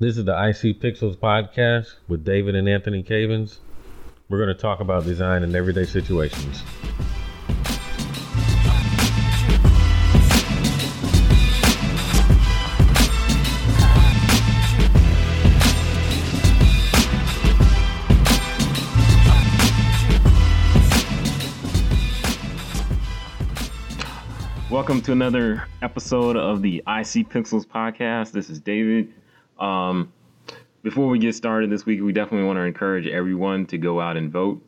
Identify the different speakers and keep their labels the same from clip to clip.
Speaker 1: This is the IC Pixels podcast with David and Anthony Cavins. We're going to talk about design in everyday situations.
Speaker 2: Welcome to another episode of the IC Pixels podcast. This is David. Um, before we get started this week, we definitely want to encourage everyone to go out and vote.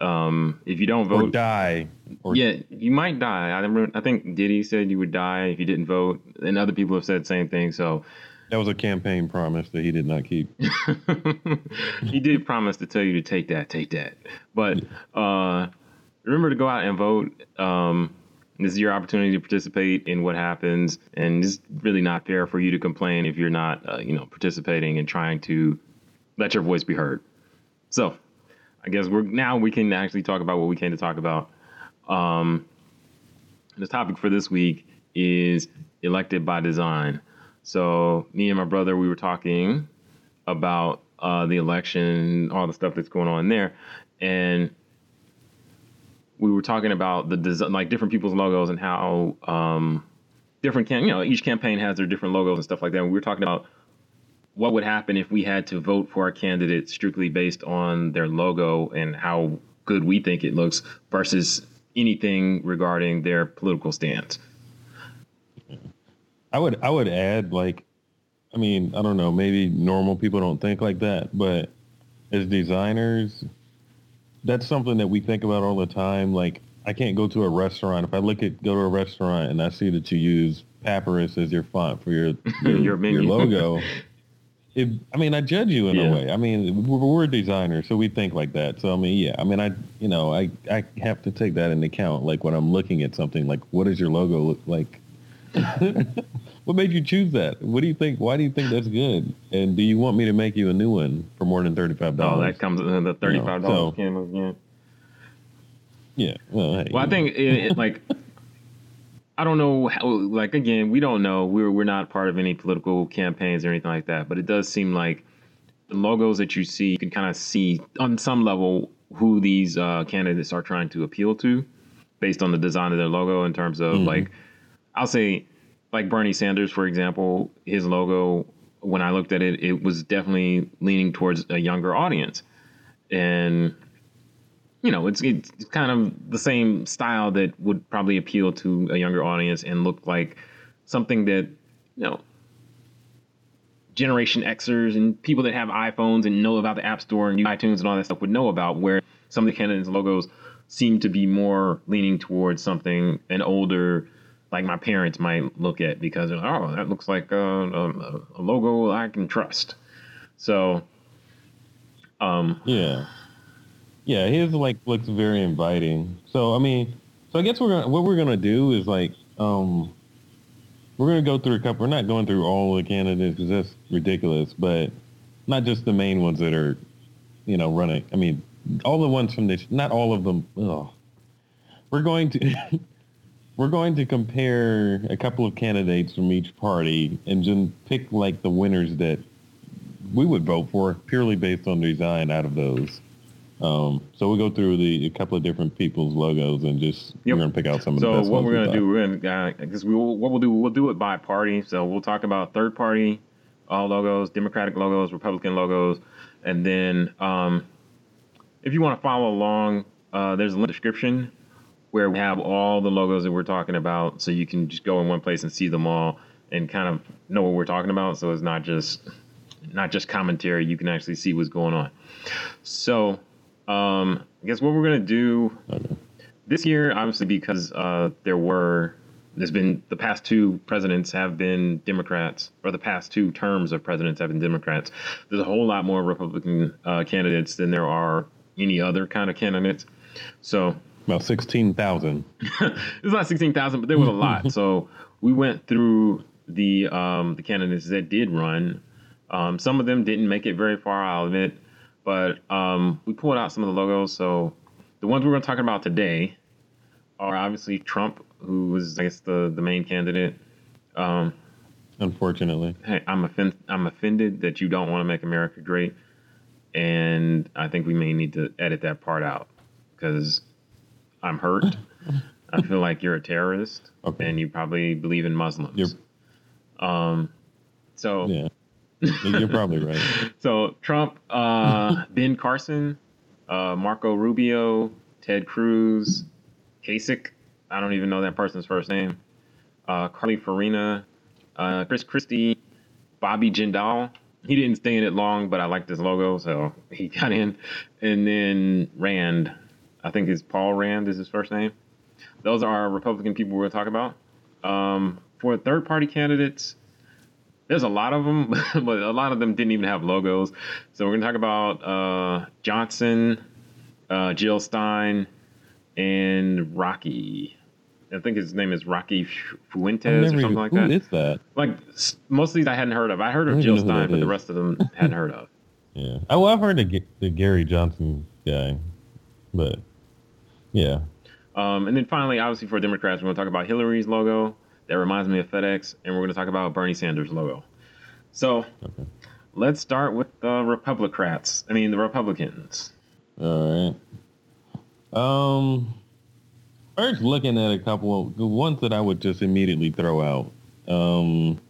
Speaker 2: Um, if you don't vote,
Speaker 3: or die, or
Speaker 2: yeah, you might die. I remember, I think Diddy said you would die if you didn't vote, and other people have said the same thing. So
Speaker 3: that was a campaign promise that he did not keep.
Speaker 2: he did promise to tell you to take that, take that. But uh, remember to go out and vote. Um, this is your opportunity to participate in what happens, and it's really not fair for you to complain if you're not, uh, you know, participating and trying to let your voice be heard. So, I guess we're now we can actually talk about what we came to talk about. Um, the topic for this week is elected by design. So, me and my brother, we were talking about uh, the election, all the stuff that's going on there, and we were talking about the design, like different people's logos and how um, different can you know each campaign has their different logos and stuff like that. And we were talking about what would happen if we had to vote for our candidates strictly based on their logo and how good we think it looks versus anything regarding their political stance.
Speaker 3: I would I would add like I mean, I don't know, maybe normal people don't think like that, but as designers, that's something that we think about all the time. Like I can't go to a restaurant. If I look at go to a restaurant and I see that you use papyrus as your font for your your,
Speaker 2: Your menu.
Speaker 3: your logo, it, I mean, I judge you in
Speaker 2: Yeah.
Speaker 3: a way. I mean, we're, we're designers, so we think like that. So I mean, yeah. I mean, I you know, I I have to take that into account. Like when I'm looking at something, like what does your logo look like? what made you choose that? What do you think? Why do you think that's good? And do you want me to make you a new one for more than thirty five dollars?
Speaker 2: Oh, that comes in the thirty-five dollars
Speaker 3: so-
Speaker 2: canvas. Yeah.
Speaker 3: Yeah. Well, hey,
Speaker 2: Well, I think it, it, like I don't know how. Like again, we don't know. We're we're not part of any political campaigns or anything like that. But it does seem like the logos that you see, you can kind of see on some level who these uh, candidates are trying to appeal to, based on the design of their logo. In terms of
Speaker 3: Mhm.
Speaker 2: like, I'll say, like Bernie Sanders, for example, his logo. When I looked at it, it was definitely leaning towards a younger audience, and you know, it's it's kind of the same style that would probably appeal to a younger audience and look like something that you know Generation Xers and people that have iPhones and know about the App Store and iTunes and all that stuff would know about. Where some of the candidates' logos seem to be more leaning towards something an older, like my parents might look at because like, oh, that looks like a, a, a logo I can trust. So, um,
Speaker 3: Yeah. Yeah, his like looks very inviting. So I mean, so I guess we're gonna what we're gonna do is like um we're gonna go through a couple. We're not going through all the candidates because that's ridiculous, but not just the main ones that are, you know, running. I mean, all the ones from this. Not all of them. Ugh. We're going to we're going to compare a couple of candidates from each party and just pick like the winners that we would vote for purely based on design out of those. Um, so we'll go through the a couple of different people's logos and just
Speaker 2: Yep.
Speaker 3: we're gonna pick out some of the best
Speaker 2: So
Speaker 3: what
Speaker 2: we're gonna do, we're gonna because we will, what we'll do, we'll do it by party. So we'll talk about third party all logos, Democratic logos, Republican logos, and then um, if you want to follow along, uh, there's a link description where we have all the logos that we're talking about, so you can just go in one place and see them all and kind of know what we're talking about. So it's not just not just commentary; you can actually see what's going on. So um, I guess what we're gonna do this year, obviously, because uh, there were, there's been the past two presidents have been Democrats, or the past two terms of presidents have been Democrats. There's a whole lot more Republican uh, candidates than there are any other kind of candidates. So
Speaker 3: About sixteen thousand.
Speaker 2: it's not 16,000, but there was a lot. so we went through the um, the candidates that did run. Um, some of them didn't make it very far out of it, but um, we pulled out some of the logos. So the ones we're going to talk about today are obviously Trump, who was I guess the the main candidate. Um,
Speaker 3: unfortunately.
Speaker 2: Hey, I'm offend- I'm offended that you don't want to make America great, and I think we may need to edit that part out because I'm hurt. I feel like you're a terrorist,
Speaker 3: Okay.
Speaker 2: and you probably believe in Muslims.
Speaker 3: You're-
Speaker 2: um, so
Speaker 3: Yeah. You're probably right.
Speaker 2: So Trump, uh, Ben Carson, uh, Marco Rubio, Ted Cruz, Kasich. I don't even know that person's first name. Uh, Carly Fiorina, uh, Chris Christie, Bobby Jindal. He didn't stay in it long, but I liked his logo, so he got in. And then Rand, I think it's Paul Rand is his first name. Those are Republican people we're going to talk about. Um, for third party candidates, there's a lot of them, but a lot of them didn't even have logos. So we're gonna talk about uh, Johnson, uh, Jill Stein, and Rocky. I think his name is Rocky Fuentes or something
Speaker 3: even-
Speaker 2: like
Speaker 3: who
Speaker 2: that.
Speaker 3: is that?
Speaker 2: like most of these I hadn't heard of. I heard of
Speaker 3: don't
Speaker 2: Jill
Speaker 3: who
Speaker 2: Stein, but the rest of them hadn't heard of.
Speaker 3: Yeah. Oh, well, I've heard of G- the Gary Johnson guy, but yeah.
Speaker 2: Um, and then finally, obviously for Democrats, we're going to talk about Hillary's logo. That reminds me of FedEx, and we're going to talk about Bernie Sanders' logo. So
Speaker 3: Okay.
Speaker 2: let's start with the Republicrats. I mean, the Republicans.
Speaker 3: All right. Um, first looking at a couple of the ones that I would just immediately throw out. Um,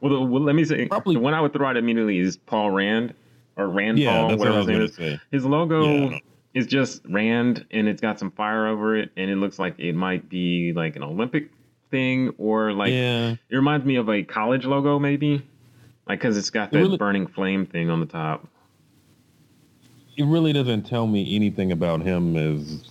Speaker 2: Well, the, well, let me say
Speaker 3: Probably-
Speaker 2: the one I would throw out immediately is Paul Rand or Rand
Speaker 3: yeah,
Speaker 2: Paul,
Speaker 3: that's what
Speaker 2: whatever
Speaker 3: I
Speaker 2: his
Speaker 3: was
Speaker 2: name is. His logo
Speaker 3: Yeah.
Speaker 2: is just Rand, and it's got some fire over it, and it looks like it might be like an Olympic thing, or like
Speaker 3: yeah,
Speaker 2: it reminds me of a college logo, maybe, like because it's got
Speaker 3: It
Speaker 2: that
Speaker 3: really-
Speaker 2: burning flame thing on the top.
Speaker 3: it really doesn't tell me anything about him as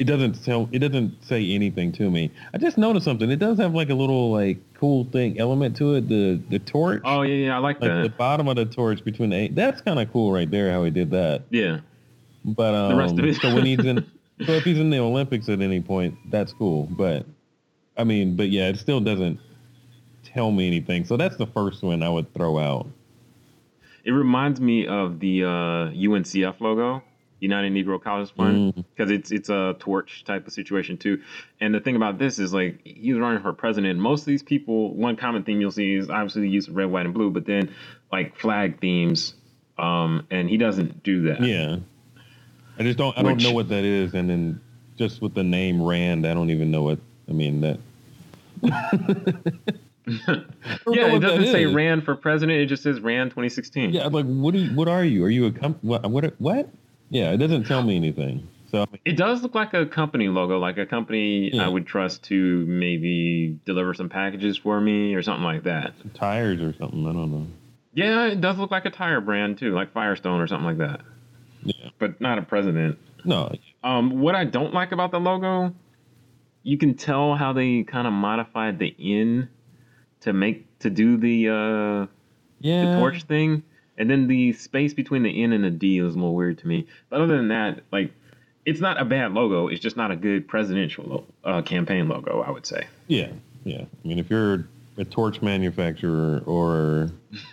Speaker 3: it doesn't tell it doesn't say anything to me. I just noticed something. It does have like a little like cool thing element to it. The the torch.
Speaker 2: Oh yeah, yeah, I like
Speaker 3: like
Speaker 2: that.
Speaker 3: the bottom of the torch between the eight. That's kind of cool right there how he did that.
Speaker 2: yeah,
Speaker 3: But um,
Speaker 2: The rest of it.
Speaker 3: so when he's in, so if he's in the Olympics at any point, that's cool. But I mean, but yeah, it still doesn't tell me anything. So that's the first one I would throw out.
Speaker 2: it reminds me of the uh, UNCF logo, United Negro College Fund.
Speaker 3: Mm.
Speaker 2: because it's it's a torch type of situation too. And the thing about this is like he's running for president. Most of these people, one common theme you'll see is obviously the use of red, white, and blue, but then like flag themes. Um, and he doesn't do that.
Speaker 3: Yeah, I just don't. I don't know what that is. And then just with the name Rand, I don't even know what. I mean that. I don't know
Speaker 2: Yeah, it doesn't say
Speaker 3: is.
Speaker 2: Rand for president. It just says Rand 2016.
Speaker 3: Yeah, like what? Are you, what are you? Are you a comp? What? What? What? Yeah, it doesn't tell me anything. So
Speaker 2: It does look like a company logo, like a company
Speaker 3: Yeah.
Speaker 2: I would trust to maybe deliver some packages for me or something like that.
Speaker 3: tires or something. I don't know.
Speaker 2: Yeah, it does look like a tire brand too, like Firestone or something like that.
Speaker 3: Yeah.
Speaker 2: But not a president.
Speaker 3: No.
Speaker 2: Um, what I don't like about the logo, you can tell how they kind of modified the N to make to do the uh,
Speaker 3: Yeah.
Speaker 2: the torch thing, and then the space between the N and the D is a little weird to me. But other than that, like, it's not a bad logo. It's just not a good presidential uh, campaign logo, I would say.
Speaker 3: Yeah, yeah. I mean, if you're a torch manufacturer or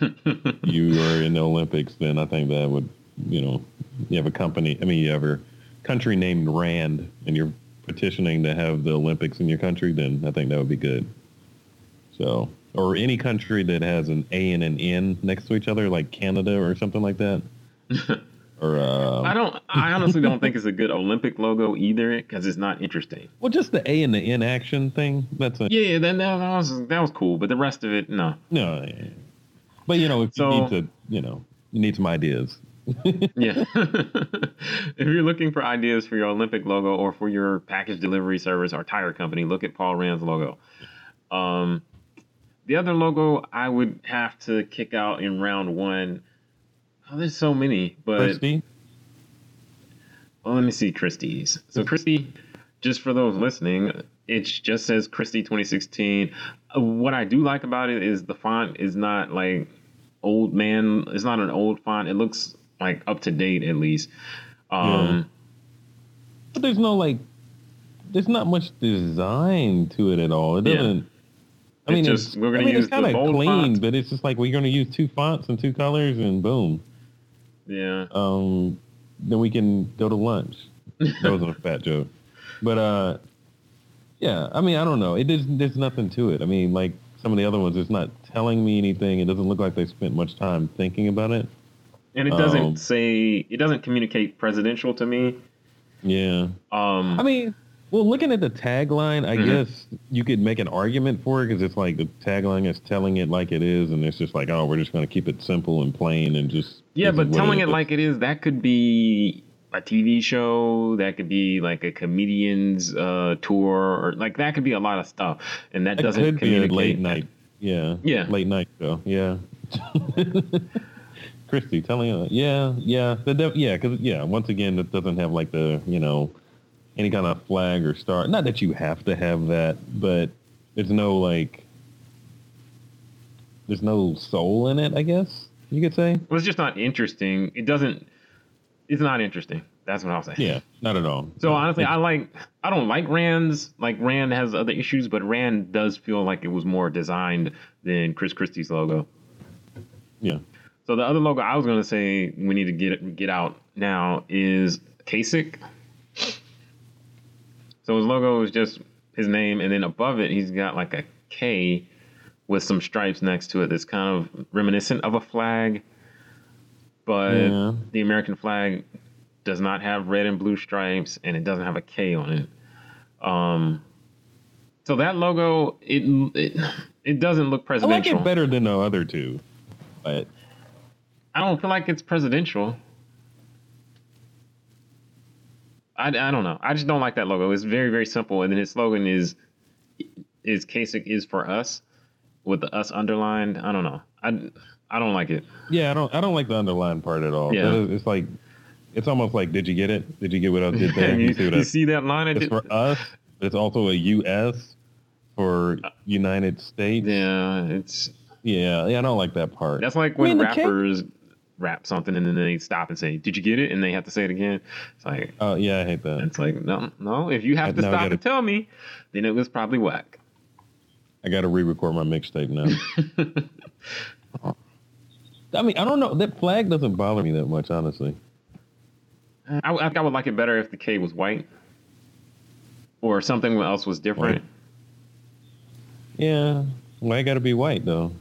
Speaker 3: you are in the Olympics, then I think that would, you know, you have a company. I mean, you have a country named Rand, and you're petitioning to have the Olympics in your country. Then I think that would be good. So, or any country that has an A and an N next to each other, like Canada or something like that. or uh,
Speaker 2: I don't. I honestly don't think it's a good Olympic logo either, because it's not interesting.
Speaker 3: well, just the A and the N action thing. That's a
Speaker 2: Yeah, that, that was that was cool, but the rest of it, no.
Speaker 3: No, yeah. but you know, if
Speaker 2: So-
Speaker 3: you need to, you know, you need some ideas.
Speaker 2: Yeah. if you're looking for ideas for your Olympic logo or for your package delivery service or tire company, look at Paul Rand's logo. Um, the other logo I would have to kick out in round one. Oh, there's so many, but
Speaker 3: Christie,
Speaker 2: well, let me see Christie's. So Christie, just for those listening, it just says Christie 2016. Uh, What I do like about it is the font is not like old man. It's not an old font. It looks like up to date at least. Um,
Speaker 3: but there's no like, there's not much design to it at all. It doesn't. Yeah.
Speaker 2: I
Speaker 3: mean,
Speaker 2: just-
Speaker 3: it's,
Speaker 2: we're gonna
Speaker 3: I mean,
Speaker 2: use
Speaker 3: it's kind of clean,
Speaker 2: font.
Speaker 3: but it's just like we're going to use two fonts and two colors, and boom,
Speaker 2: Yeah.
Speaker 3: um, then we can go to lunch. That wasn't a fat joke, but uh, Yeah, I mean, I don't know. It is. There's nothing to it. I mean, like some of the other ones, it's not telling me anything. It doesn't look like they spent much time thinking about it.
Speaker 2: And it doesn't
Speaker 3: Um,
Speaker 2: say it doesn't communicate presidential to me.
Speaker 3: Yeah.
Speaker 2: Um,
Speaker 3: I mean, well, looking at the tagline, I
Speaker 2: Mhm.
Speaker 3: guess you could make an argument for it because it's like the tagline is telling it like it is, and it's just like, oh, we're just going to keep it simple and plain and just.
Speaker 2: yeah, but telling it like it is that could be a TV show, that could be like a comedian's uh, tour, or like that could be a lot of stuff, and that
Speaker 3: it
Speaker 2: doesn't
Speaker 3: could be a late night. Yeah.
Speaker 2: Yeah.
Speaker 3: Late night show. Yeah. Christie telling you, yeah, yeah, the yeah, because yeah, once again, it doesn't have like the you know any kind of flag or star. Not that you have to have that, but there's no like there's no soul in it. I guess you could say.
Speaker 2: Well, it's just not interesting. It doesn't. It's not interesting. That's what I'll say.
Speaker 3: Yeah, not at all.
Speaker 2: So honestly, I like. I don't like Rand's. Like Rand has other issues, but Rand does feel like it was more designed than Chris Christie's logo.
Speaker 3: yeah,
Speaker 2: So the other logo I was gonna say we need to get get out now is Kasich. So his logo is just his name, and then above it he's got like a K with some stripes next to it. That's kind of reminiscent of a flag, but
Speaker 3: Yeah.
Speaker 2: the American flag does not have red and blue stripes, and it doesn't have a K on it. Um, so that logo it it, it doesn't look presidential.
Speaker 3: I like it better than the other two, but
Speaker 2: I don't feel like it's presidential. I, I don't know. I just don't like that logo. It's very very simple, and then his slogan is is Kasich is for us with the us underlined. I don't know. I I don't like it.
Speaker 3: yeah, I don't I don't like the underline part at all.
Speaker 2: Yeah.
Speaker 3: It's like it's almost like, did you get it? Did you get what I did there?
Speaker 2: you,
Speaker 3: see what
Speaker 2: you
Speaker 3: I
Speaker 2: see that line?
Speaker 3: It's
Speaker 2: did,
Speaker 3: for us. It's also a U.S. for United States.
Speaker 2: yeah, it's
Speaker 3: Yeah, yeah, I don't like that part.
Speaker 2: that's like
Speaker 3: I mean,
Speaker 2: when
Speaker 3: the K-
Speaker 2: rappers rap something and then they stop and say, "Did you get it?" and they have to say it again. It's like
Speaker 3: Oh yeah, I hate that.
Speaker 2: it's like no, no. If you have to
Speaker 3: I
Speaker 2: stop
Speaker 3: gotta-
Speaker 2: and tell me, then it was probably whack.
Speaker 3: I got to re-record my mixtape now. I mean, I don't know. That flag doesn't bother me that much, honestly.
Speaker 2: I, I think I would like it better if the K was white, or something else was different.
Speaker 3: Yeah, why got to be white though?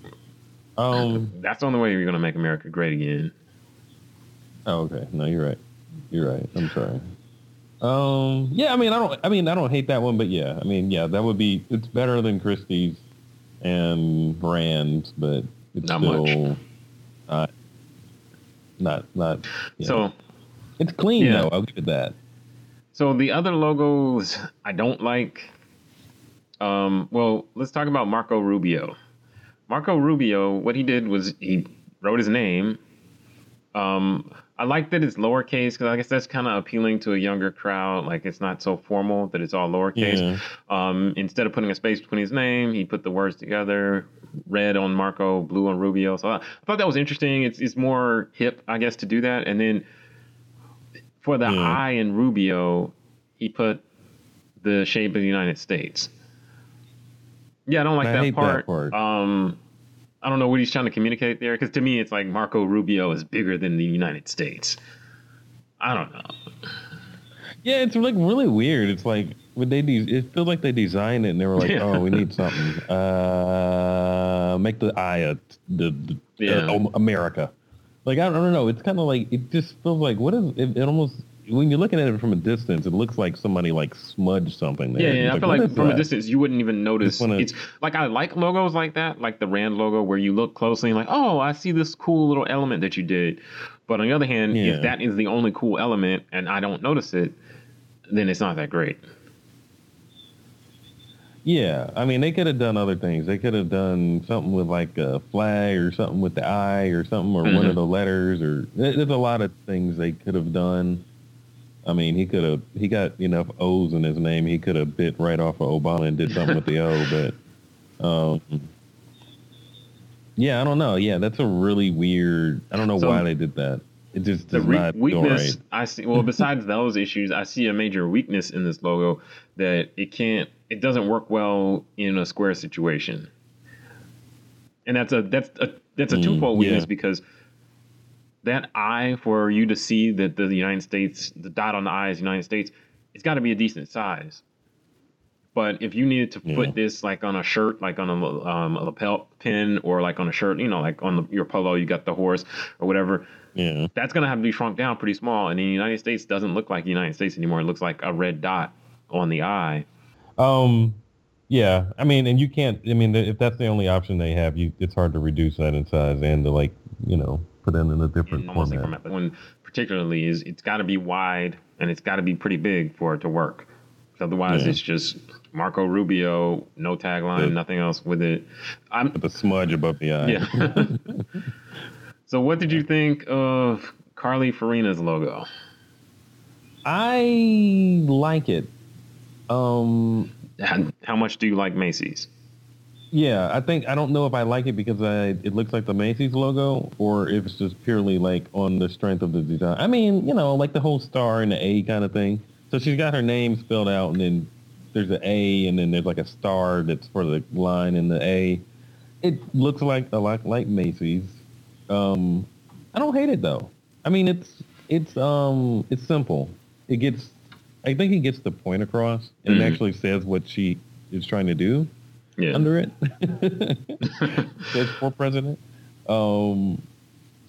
Speaker 3: Um.
Speaker 2: That's the only way you're gonna make America great again.
Speaker 3: Oh, okay. No, you're right. You're right. I'm sorry. Um. Yeah. I mean, I don't. I mean, I don't hate that one, but yeah. I mean, yeah, that would be. It's better than Christie's and Rand's, but it's
Speaker 2: Not
Speaker 3: still
Speaker 2: much.
Speaker 3: not. Not. Not. yeah.
Speaker 2: So,
Speaker 3: it's clean
Speaker 2: Yeah.
Speaker 3: though. I'll give it that.
Speaker 2: so the other logos I don't like. Um, well, let's talk about Marco Rubio. Marco Rubio, what he did was he wrote his name. Um, I like that it's lowercase because I guess that's kind of appealing to a younger crowd. Like it's not so formal that it's all lowercase.
Speaker 3: Yeah.
Speaker 2: Um, instead of putting a space between his name, he put the words together. Red on Marco, blue on Rubio. So I, I thought that was interesting. It's it's more hip, I guess, to do that. And then for the
Speaker 3: Yeah.
Speaker 2: I in Rubio, he put the shape of the United States. Yeah, I don't like that,
Speaker 3: hate that
Speaker 2: part.
Speaker 3: part.
Speaker 2: Um, I don't know what he's trying to communicate there because to me, it's like Marco Rubio is bigger than the United States. I don't know.
Speaker 3: Yeah, it's like really weird. It's like when they de- it feels like they designed it and they were like,
Speaker 2: Yeah.
Speaker 3: oh, we need something. Uh, make the I a, the, the
Speaker 2: Yeah.
Speaker 3: uh, America. Like I don't, I don't know. It's kind of like it just feels like what is it, it almost when you're looking at it from a distance, it looks like somebody like smudged something there.
Speaker 2: Yeah,
Speaker 3: It's
Speaker 2: yeah. I feel like from a distance you wouldn't even notice.
Speaker 3: wanna-
Speaker 2: It's like I like logos like that, like the Rand logo, where you look closely and like, oh, I see this cool little element that you did. But on the other hand,
Speaker 3: Yeah.
Speaker 2: if that is the only cool element and I don't notice it, then it's not that great.
Speaker 3: Yeah, I mean, they could have done other things. They could have done something with like a flag or something with the I or something or one
Speaker 2: Mhm.
Speaker 3: of the letters or there's a lot of things they could have done. I mean, he could have he got enough O's in his name. He could have bit right off of Obama and did something with the O, but um, yeah, I don't know. Yeah, that's a really weird. I don't know
Speaker 2: So-
Speaker 3: why they did that. It just
Speaker 2: The
Speaker 3: does
Speaker 2: re-
Speaker 3: not
Speaker 2: weakness
Speaker 3: right.
Speaker 2: I see. Well, besides those issues, I see a major weakness in this logo that it can't. It doesn't work well in a square situation. And that's a that's a that's a
Speaker 3: Mm,
Speaker 2: twofold weakness because that I for you to see that the United States, the dot on the I is United States, it's got to be a decent size. But if you needed to
Speaker 3: Yeah.
Speaker 2: put this like on a shirt, like on a, um, a lapel pin, or like on a shirt, you know, like on the, your polo, you got the horse or whatever.
Speaker 3: Yeah.
Speaker 2: That's gonna have to be shrunk down pretty small. And the United States, doesn't look like the United States anymore. It looks like a red dot on the eye.
Speaker 3: Um, yeah. I mean, and you can't. I mean, if that's the only option they have, you it's hard to reduce that in size and to like you know put it in a different
Speaker 2: in
Speaker 3: format.
Speaker 2: format. But one particularly is it's got to be wide and it's got to be pretty big for it to work. Otherwise,
Speaker 3: Yeah.
Speaker 2: it's just Marco Rubio, no tagline,
Speaker 3: Yeah.
Speaker 2: nothing else with it. I'm
Speaker 3: With the smudge above the eye.
Speaker 2: yeah. so, what did you think of Carly Fiorina's logo?
Speaker 3: I like it. Um,
Speaker 2: And How much do you like Macy's?
Speaker 3: Yeah, I think I don't know if I like it because I it looks like the Macy's logo or if it's just purely like on the strength of the design. I mean, you know, like the whole star and the A kind of thing. So she's got her name spelled out and then there's an A and then there's like a star that's for the line in the A. It looks like a lot like Macy's. Um, I don't hate it though. I mean, it's it's um it's simple. It gets I think it gets the point across and
Speaker 2: Mhm.
Speaker 3: it actually says what she is trying to do
Speaker 2: Yeah.
Speaker 3: under it. For president. Um,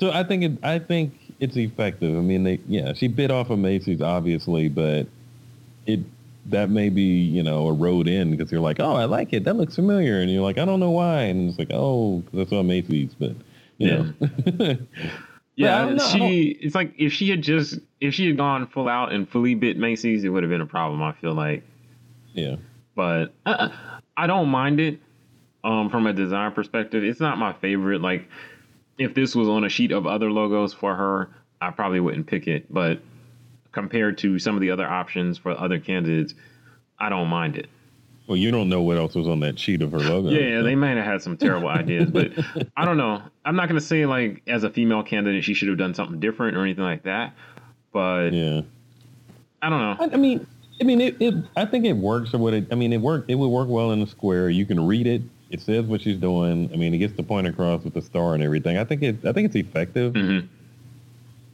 Speaker 3: so I think it, I think it's effective. I mean, they yeah, she bit off of Macy's obviously, but it that may be you know a road in because you're like, oh, I like it. That looks familiar, and you're like, I don't know why, and it's like, oh, 'cause that's on Macy's, but you
Speaker 2: Yeah.
Speaker 3: know.
Speaker 2: Yeah,
Speaker 3: don't know, I
Speaker 2: she. It's like if she had just if she had gone full out and fully bit Macy's, it would have been a problem. I feel like,
Speaker 3: yeah,
Speaker 2: but uh, I don't mind it. Um, from a design perspective, it's not my favorite. Like, if this was on a sheet of other logos for her, I probably wouldn't pick it. But compared to some of the other options for other candidates, I don't mind it.
Speaker 3: well, you don't know what else was on that sheet of her logo.
Speaker 2: Yeah, they might have had some terrible ideas, but I don't know. I'm not gonna say like as a female candidate she should have done something different or anything like that. But
Speaker 3: yeah.
Speaker 2: I don't know.
Speaker 3: I, I mean, I mean, it, it. I think it works. Or what it? I mean, it worked. It would work well in the square. You can read it. It says what she's doing. I mean, it gets the point across with the star and everything. I think it. I think it's effective.
Speaker 2: hmm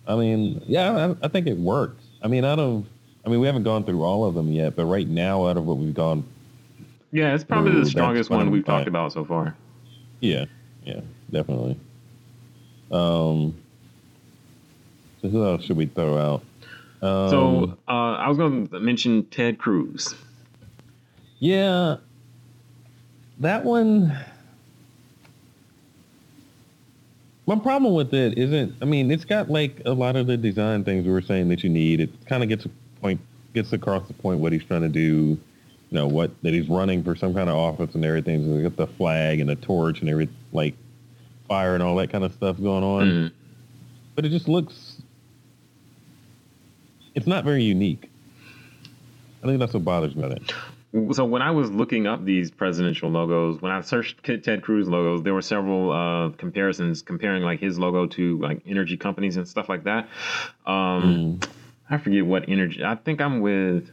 Speaker 3: I mean, yeah, I, I think it works. I mean, out of. I mean, we haven't gone through all of them yet, but right now, out of what we've gone,
Speaker 2: Yeah, it's probably
Speaker 3: Ooh,
Speaker 2: the strongest one we've talked about so far.
Speaker 3: yeah, yeah, definitely. Um. So who else should we throw out? Um,
Speaker 2: so uh, I was going to mention Ted Cruz.
Speaker 3: Yeah. That one. My problem with it isn't. I mean, it's got like a lot of the design things we were saying that you need. It kind of gets a point, gets across the point what he's trying to do. You know what that he's running for some kind of office and everything. So we got the flag and the torch and every like fire and all that kind of stuff going on.
Speaker 2: Mhm.
Speaker 3: But it just looks. It's not very unique. I think that's what bothers me. About it.
Speaker 2: So when I was looking up these presidential logos, when I searched Ted Cruz logos, there were several uh, comparisons comparing like his logo to like energy companies and stuff like that. Um,
Speaker 3: Mm.
Speaker 2: I forget what energy. I think I'm with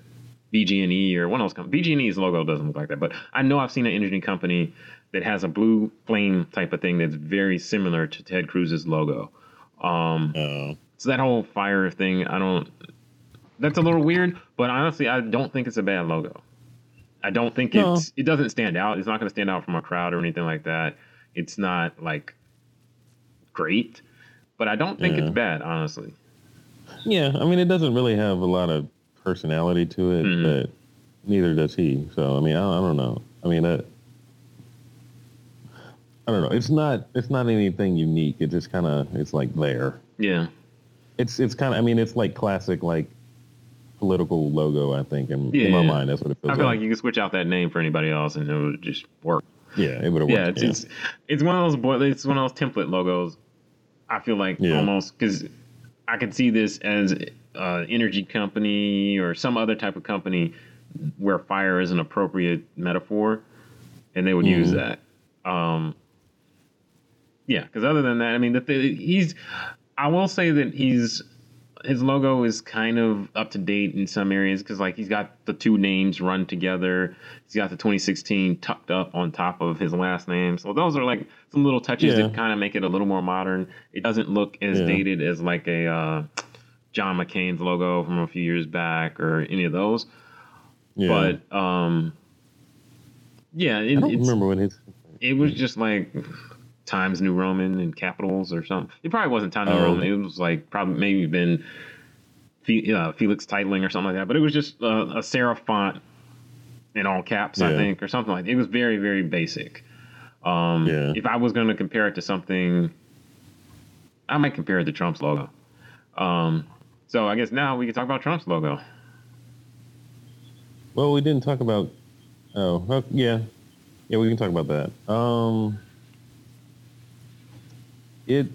Speaker 2: BG&E or one of those companies. BG&E's logo doesn't look like that, but I know I've seen an energy company that has a blue flame type of thing that's very similar to Ted Cruz's logo. Um,
Speaker 3: Oh.
Speaker 2: so that whole fire thing, I don't. That's a little weird, but honestly, I don't think it's a bad logo. I don't think
Speaker 3: No.
Speaker 2: it's. It doesn't stand out. It's not going to stand out from a crowd or anything like that. It's not like great, but I don't think
Speaker 3: Yeah.
Speaker 2: it's bad, honestly.
Speaker 3: Yeah, I mean, it doesn't really have a lot of personality to it,
Speaker 2: Mhm.
Speaker 3: but neither does he. So, I mean, I, I don't know. I mean, uh, I don't know. It's not. It's not anything unique. It just kind of. It's like there.
Speaker 2: Yeah.
Speaker 3: It's. It's kind of. I mean, it's like classic like political logo. I think, in, in my
Speaker 2: Yeah.
Speaker 3: mind, that's what it feels
Speaker 2: I feel
Speaker 3: like.
Speaker 2: like you could switch out that name for anybody else and it would just work.
Speaker 3: yeah, it would have
Speaker 2: Yeah,
Speaker 3: worked.
Speaker 2: it's, it's it's one of those it's one of those template logos. I feel like
Speaker 3: Yeah.
Speaker 2: almost because I could see this as uh, energy company or some other type of company where fire is an appropriate metaphor, and they would use
Speaker 3: Mhm.
Speaker 2: that. Um, yeah, because other than that, I mean, the th- he's. I will say that he's his logo is kind of up to date in some areas because like he's got the two names run together. He's got the 2016 tucked up on top of his last name. So those are like some little touches
Speaker 3: Yeah.
Speaker 2: that kind of make it a little more modern. It doesn't look as
Speaker 3: Yeah.
Speaker 2: dated as like a uh, John McCain's logo from a few years back or any of those.
Speaker 3: yeah.
Speaker 2: But um, Yeah, it,
Speaker 3: I don't
Speaker 2: it's-
Speaker 3: remember his.
Speaker 2: it was just like Times New Roman and capitals or something. It probably wasn't Times New
Speaker 3: Oh.
Speaker 2: Roman. It was like probably maybe been uh, Felix Titling or something like that. But it was just uh, a serif font in all caps, I think, or something like that. It was very, very basic. Um,
Speaker 3: Yeah.
Speaker 2: If I was going to compare it to something, I might compare it to Trump's logo. Um, so I guess now we can talk about Trump's logo.
Speaker 3: Well, we didn't talk about. Oh, oh, yeah, yeah, we can talk about that. Um, it.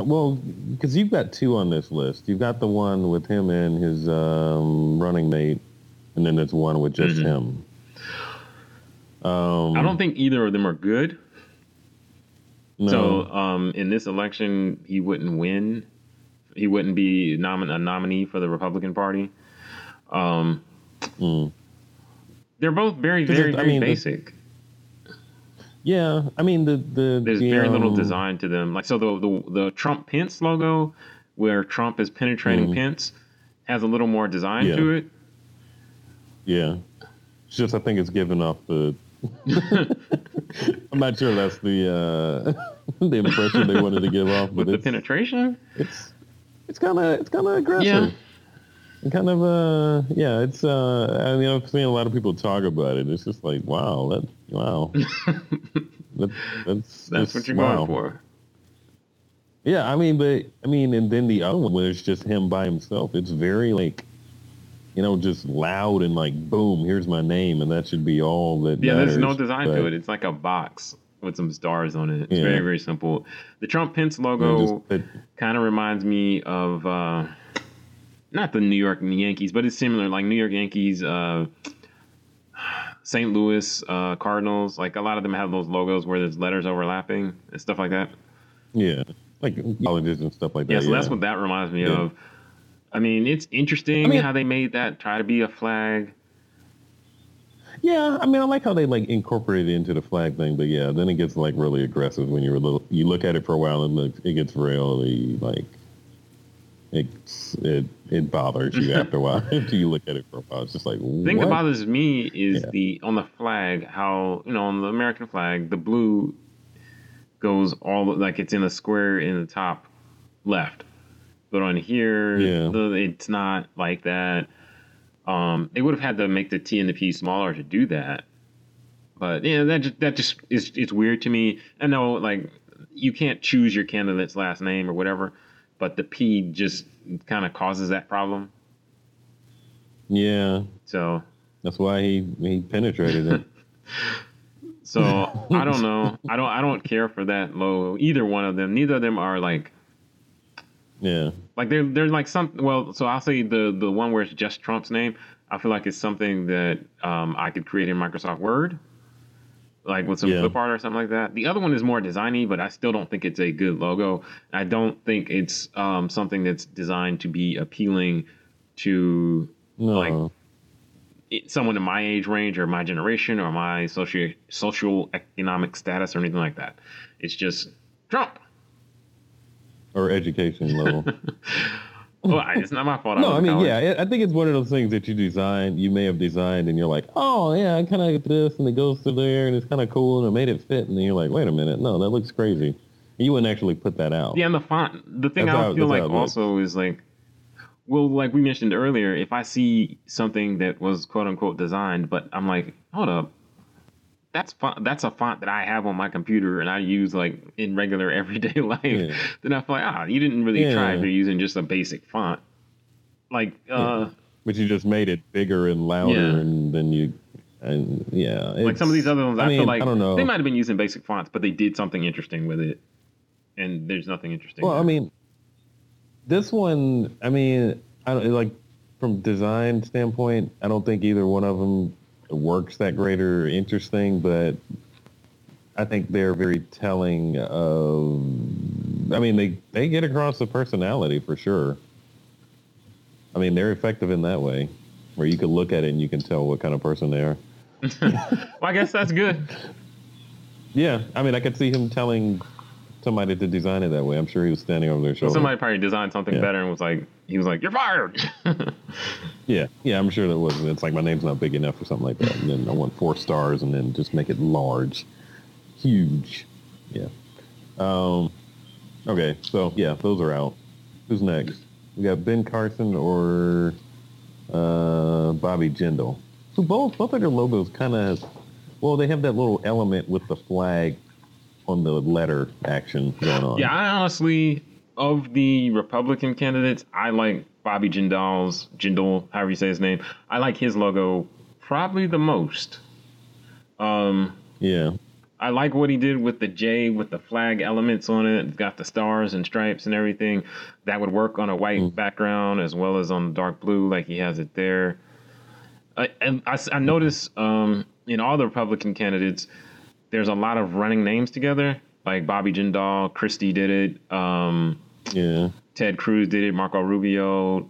Speaker 3: Well, because you've got two on this list. You've got the one with him and his um, running mate, and then there's one with just
Speaker 2: Mhm.
Speaker 3: him. Um,
Speaker 2: I don't think either of them are good.
Speaker 3: no.
Speaker 2: So um, in this election, he wouldn't win. He wouldn't be nomin- a nominee for the Republican Party. Um,
Speaker 3: Mm.
Speaker 2: they're both very, very,
Speaker 3: it- I
Speaker 2: very
Speaker 3: mean, the-
Speaker 2: basic.
Speaker 3: Yeah, I mean the the
Speaker 2: There's
Speaker 3: the,
Speaker 2: very little
Speaker 3: um,
Speaker 2: design to them. Like so, the the, the Trump Pence logo, where Trump is penetrating
Speaker 3: Mhm.
Speaker 2: Pence, has a little more design
Speaker 3: Yeah.
Speaker 2: to it.
Speaker 3: Yeah, it's just I think it's giving off the. I'm not sure that's the uh, the impression they wanted to give off,
Speaker 2: With
Speaker 3: but
Speaker 2: the penetration,
Speaker 3: it's it's kind of it's kind of aggressive.
Speaker 2: Yeah.
Speaker 3: Kind of uh yeah, it's uh I mean I've seen a lot of people talk about it. It's just like wow, that wow, that, that's
Speaker 2: that's what you're
Speaker 3: wow.
Speaker 2: going for.
Speaker 3: Yeah, I mean, but I mean, and then the other one where it's just him by himself. It's very like, you know, just loud and like, boom, here's my name, and that should be all that.
Speaker 2: Yeah, there's no design
Speaker 3: But,
Speaker 2: to it. It's like a box with some stars on it. It's
Speaker 3: Yeah.
Speaker 2: very, very simple. The Trump Pence logo. kind of reminds me of uh, not the New York Yankees, but it's similar. Like New York Yankees, uh, St. Louis uh, Cardinals. Like a lot of them have those logos where there's letters overlapping and stuff like that.
Speaker 3: yeah, like colleges and stuff like that.
Speaker 2: Yeah, so that's what that reminds me
Speaker 3: Yeah.
Speaker 2: of. I mean, it's interesting
Speaker 3: I mean-
Speaker 2: how they made that try to be a flag.
Speaker 3: Yeah, I mean, I like how they like incorporate it into the flag thing, but yeah, then it gets like really aggressive when you're a little. You look at it for a while and look, it gets really like. It's, it it bothers you after a while. After you look at it for a while, it's just like
Speaker 2: The thing
Speaker 3: what?
Speaker 2: that bothers me is
Speaker 3: Yeah.
Speaker 2: the on the flag how you know on the American flag the blue goes all like it's in a square in the top left, but on here
Speaker 3: Yeah.
Speaker 2: the, it's not like that. Um, they would have had to make the T and the P smaller to do that, but yeah, that just, that just is it's weird to me. I know like you can't choose your candidate's last name or whatever, but the P just kind of causes that problem.
Speaker 3: Yeah,
Speaker 2: So
Speaker 3: that's why he he penetrated it.
Speaker 2: So I don't know. I don't. I don't care for that logo. Either one of them. Neither of them are like
Speaker 3: Yeah,
Speaker 2: like they're they're like some. Well, so I'll say the the one where it's just Trump's name. I feel like it's something that um, I could create in Microsoft Word, like with some
Speaker 3: Yeah.
Speaker 2: clip art or something like that. The other one is more designy, but I still don't think it's a good logo. I don't think it's um, something that's designed to be appealing to
Speaker 3: no,
Speaker 2: Like- it- someone in my age range or my generation or my socio social economic status or anything like that. It's just Trump.
Speaker 3: or education level.
Speaker 2: Well, it's not my fault.
Speaker 3: no,
Speaker 2: was
Speaker 3: I mean,
Speaker 2: college.
Speaker 3: yeah, I I think it's one of those things that you design, you may have designed, and you're like, oh yeah, I kind of get this, and it goes to there, and it's kind of cool, and I made it fit, and then you're like, wait a minute, no, that looks crazy. You wouldn't actually put that out.
Speaker 2: Yeah, and the font. The thing
Speaker 3: That's
Speaker 2: I
Speaker 3: how-
Speaker 2: feel like
Speaker 3: it
Speaker 2: also is like, well, like we mentioned earlier, if I see something that was quote unquote designed, but I'm like, hold up, that's font, that's a font that I have on my computer and I use like in regular everyday life.
Speaker 3: Yeah.
Speaker 2: Then I feel like, ah, you didn't really try if you're using just a basic font. Like, uh,
Speaker 3: But you just made it bigger and louder,
Speaker 2: Yeah.
Speaker 3: and then you, and yeah,
Speaker 2: like some of these other ones, I,
Speaker 3: I mean,
Speaker 2: feel like
Speaker 3: I don't know.
Speaker 2: they might have been using basic fonts, but they did something interesting with it. And there's nothing interesting.
Speaker 3: Well, I mean, this one, I mean, I don't like from design standpoint. I don't think either one of them works that great or interesting, but I think they're very telling of. I mean, they they get across the personality for sure. I mean, they're effective in that way, where you can look at it and you can tell what kind of person they are.
Speaker 2: well, I guess that's good.
Speaker 3: Yeah, I mean, I could see him telling somebody to design it that way. I'm sure he was standing over their shoulder.
Speaker 2: Somebody probably designed something
Speaker 3: Yeah.
Speaker 2: better and was like, he was like, "You're fired."
Speaker 3: Yeah, yeah, I'm sure that was. It's like my name's not big enough or something like that. And then I want four stars, and then just make it large, huge. Yeah. Um. Okay, so yeah, those are out. Who's next? We got Ben Carson or uh, Bobby Jindal. So both both of their logos kind of, well, they have that little element with the flag on the letter action going on.
Speaker 2: Yeah, I honestly, of the Republican candidates, I like Bobby Jindal's Jindal, however you say his name. I like his logo probably the most. Um,
Speaker 3: Yeah.
Speaker 2: I like what he did with the J with the flag elements on it. It's got the stars and stripes and everything. That would work on a white background as well as on dark blue, like he has it there. I, and I, I notice um, in all the Republican candidates, there's a lot of running names together. Like Bobby Jindal, Christie did it. Um,
Speaker 3: Yeah.
Speaker 2: Ted Cruz did it, Marco Rubio,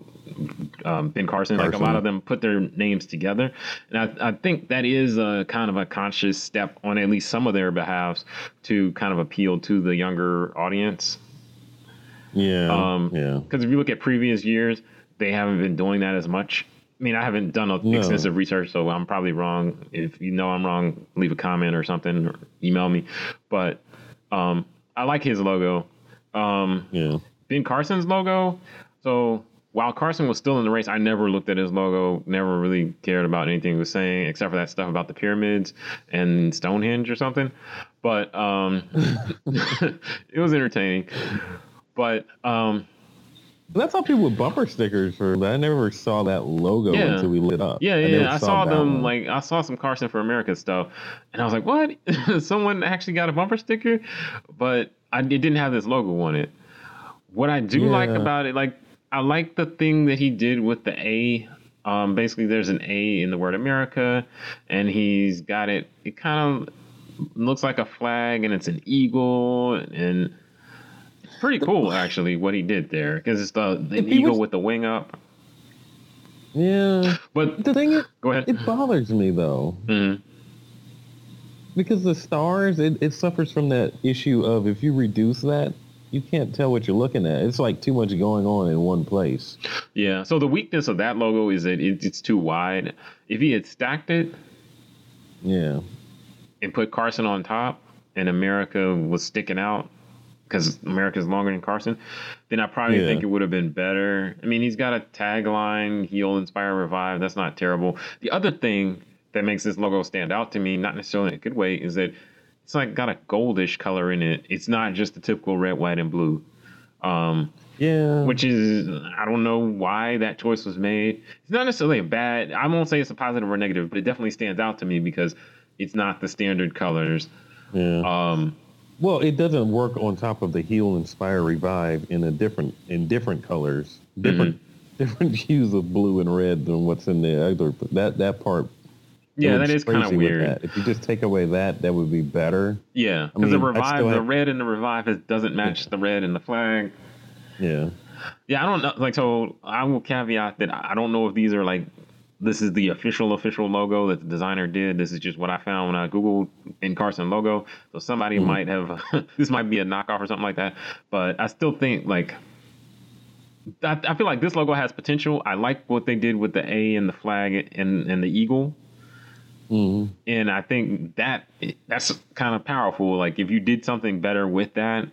Speaker 2: um, Ben Carson, Like a lot of them put their names together, and I, I think that is a kind of a conscious step on at least some of their behalves to kind of appeal to the younger audience.
Speaker 3: Yeah.
Speaker 2: Um,
Speaker 3: yeah.
Speaker 2: Because if you look at previous years, they haven't been doing that as much. I mean, I haven't done a
Speaker 3: No.
Speaker 2: extensive research, so I'm probably wrong. If you know I'm wrong, leave a comment or something, or email me. But um, I like his logo. Um,
Speaker 3: Yeah.
Speaker 2: Ben Carson's logo. So while Carson was still in the race, I never looked at his logo, never really cared about anything he was saying, except for that stuff about the pyramids and Stonehenge or something. But um, it was entertaining. But um,
Speaker 3: That's how people with bumper stickers for. I never saw that logo
Speaker 2: Yeah.
Speaker 3: until we lit up.
Speaker 2: yeah, yeah, yeah. I saw
Speaker 3: that
Speaker 2: them
Speaker 3: one.
Speaker 2: like I saw some Carson for America stuff, and I was like, "What? Someone actually got a bumper sticker?" But I, it didn't have this logo on it. What I do like about it, like I like the thing that he did with the A. Um, basically, there's an A in the word America, and he's got it. It kind of looks like a flag, and it's an eagle, and pretty cool actually what he did there because it's the, the eagle
Speaker 3: was-
Speaker 2: with the wing up.
Speaker 3: Yeah.
Speaker 2: But
Speaker 3: The thing is,
Speaker 2: go ahead.
Speaker 3: it bothers me though
Speaker 2: Mhm.
Speaker 3: because the stars, it, it suffers from that issue of if you reduce that, you can't tell what you're looking at. It's like too much going on in one place.
Speaker 2: Yeah. So the weakness of that logo is that it, it's too wide. If he had stacked it
Speaker 3: Yeah.
Speaker 2: and put Carson on top, and America was sticking out because America's longer than Carson, then I probably
Speaker 3: Yeah.
Speaker 2: think it would have been better. I mean, he's got a tagline: "Heal, inspire, revive." That's not terrible. The other thing that makes this logo stand out to me, not necessarily in a good way, is that it's like got a goldish color in it. It's not just the typical red, white, and blue. Um,
Speaker 3: Yeah.
Speaker 2: which is I don't know why that choice was made. It's not necessarily a bad. I won't say it's a positive or negative, but it definitely stands out to me because it's not the standard colors.
Speaker 3: yeah.
Speaker 2: Um,
Speaker 3: Well, it doesn't work on top of the heal, inspire, revive in a different in different colors, different
Speaker 2: Mm-hmm.
Speaker 3: different hues of blue and red than what's in the other. That that part.
Speaker 2: yeah, that is kind of weird.
Speaker 3: that. If you just take away that, that would be better.
Speaker 2: Yeah, because the revive, the
Speaker 3: have-
Speaker 2: red in the revive is, doesn't match the red in the flag.
Speaker 3: Yeah.
Speaker 2: Yeah, I don't know. Like, so I will caveat that I don't know if these are like this is the official official logo that the designer did. This is just what I found when I googled Ben Carson logo. So somebody
Speaker 3: Mm-hmm.
Speaker 2: might have this might be a knockoff or something like that. But I still think like I, I feel like this logo has potential. I like what they did with the A and the flag and and the eagle.
Speaker 3: hmm
Speaker 2: And I think that that's kind of powerful. Like if you did something better with that,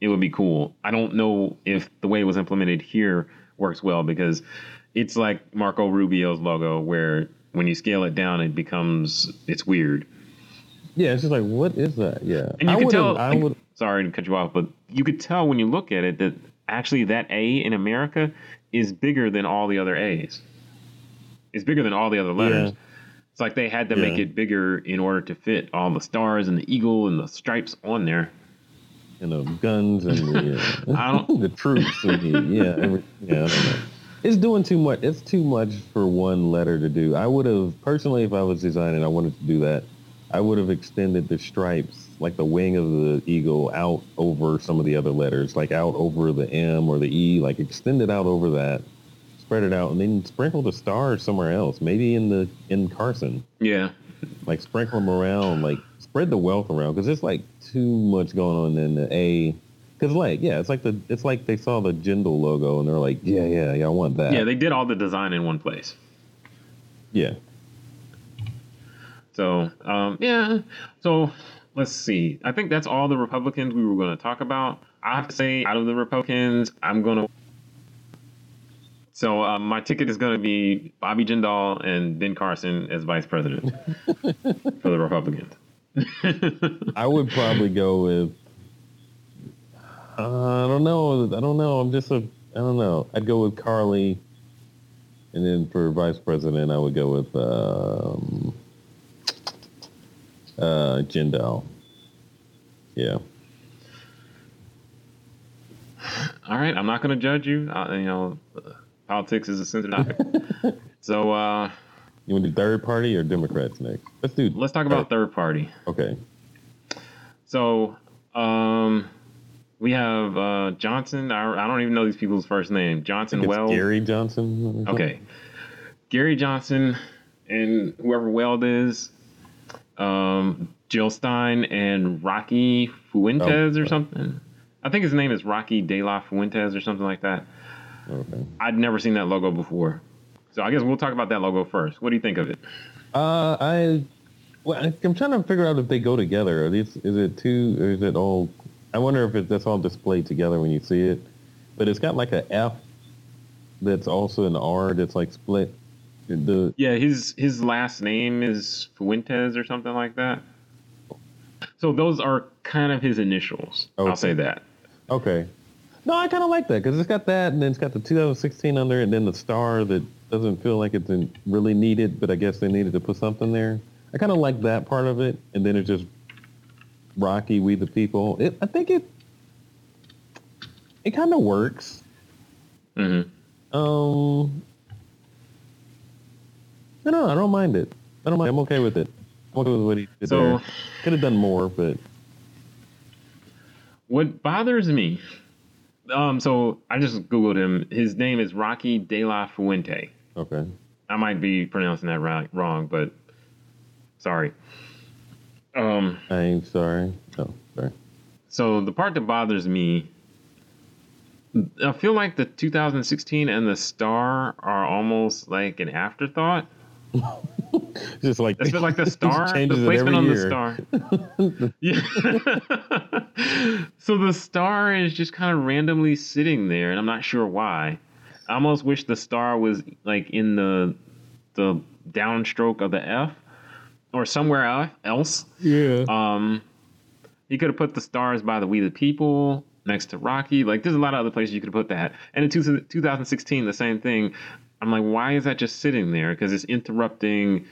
Speaker 2: it would be cool. I don't know if the way it was implemented here works well because it's like Marco Rubio's logo where when you scale it down it becomes it's weird.
Speaker 3: Yeah. It's just like, what is that? Yeah.
Speaker 2: And you
Speaker 3: I
Speaker 2: can tell
Speaker 3: I would.
Speaker 2: sorry to cut you off, but you could tell when you look at it that actually that A in America is bigger than all the other A's. It's bigger than all the other letters.
Speaker 3: Yeah.
Speaker 2: It's like they had to make it bigger in order to fit all the stars and the eagle and the stripes on there.
Speaker 3: And the guns and the, uh,
Speaker 2: I don't-
Speaker 3: the troops and the, yeah, every, yeah, I don't know. It's doing too much. It's too much for one letter to do. I would have personally, if I was designing, I wanted to do that. I would have extended the stripes, like the wing of the eagle, out over some of the other letters, like out over the M or the E, like extend it out over that, spread it out, and then sprinkle the stars somewhere else. Maybe in the in Carson,
Speaker 2: Yeah.
Speaker 3: like sprinkle them around, like spread the wealth around because it's like too much going on in the A. Because like yeah, it's like the it's like they saw the Jindal logo and they're like yeah yeah yeah I want that
Speaker 2: Yeah, they did all the design in one place.
Speaker 3: yeah
Speaker 2: So, um, yeah. So, let's see. I think that's all the Republicans we were going to talk about. I have to say, out of the Republicans, I'm going to. So, uh, my ticket is going to be Bobby Jindal and Ben Carson as vice president for the Republicans.
Speaker 3: I would probably go with. Uh, I don't know. I don't know. I'm just a. I don't know. I'd go with Carly, and then for vice president, I would go with um, uh, Jindal. Yeah.
Speaker 2: All right, I'm not going to judge you. Uh, you know, politics is a sensitive topic. so, uh,
Speaker 3: You want to do third party or Democrats next? Let's do.
Speaker 2: let's talk about third party.
Speaker 3: Okay.
Speaker 2: So, um, we have uh, Johnson. I, I don't even know these people's first name. Johnson Weld.
Speaker 3: Gary Johnson.
Speaker 2: Okay. Gary Johnson and whoever Weld is, um, Jill Stein and Rocky Fuentes
Speaker 3: Oh.
Speaker 2: or something. I think his name is Rocky De La Fuentes or something like that.
Speaker 3: Okay.
Speaker 2: I'd never seen that logo before. So I guess we'll talk about that logo first. What do you think of it?
Speaker 3: Uh, I, well, I'm trying to figure out if they go together. Are these, is it two or is it all? I wonder if it, that's all displayed together when you see it. But it's got like a F that's also an R that's like split. The
Speaker 2: Yeah, his his last name is Fuentes or something like that. So those are kind of his initials. I'll say that.
Speaker 3: okay. No, I kind of like that because it's got that, and then it's got the 2016 under, it, and then the star that doesn't feel like it's in, really needed, but I guess they needed to put something there. I kind of like that part of it, and then it's just Rocky, We the People. It, I think it it kind of works.
Speaker 2: Mm-hmm.
Speaker 3: Um, I don't know. I don't mind it. I don't mind. I'm okay with it. I'm okay with what he did
Speaker 2: So-
Speaker 3: there. Could have done more, but
Speaker 2: What bothers me, um, so I just googled him. His name is Rocky De La Fuente.
Speaker 3: okay.
Speaker 2: I might be pronouncing that wrong, wrong but sorry. Um,
Speaker 3: I'm sorry. Oh, sorry.
Speaker 2: so the part that bothers me, I feel like the 2016 and the star are almost like an afterthought.
Speaker 3: Just like
Speaker 2: It's like the star, the placement on
Speaker 3: year.
Speaker 2: the star. yeah. so the star is just kind of randomly sitting there, and I'm not sure why. I almost wish the star was like in the the downstroke of the F or somewhere else.
Speaker 3: Yeah.
Speaker 2: Um, he could have put the stars by the We the People next to Rocky. Like, there's a lot of other places you could put that. And in two, 2016, the same thing. I'm like, why is that just sitting there? Because it's interrupting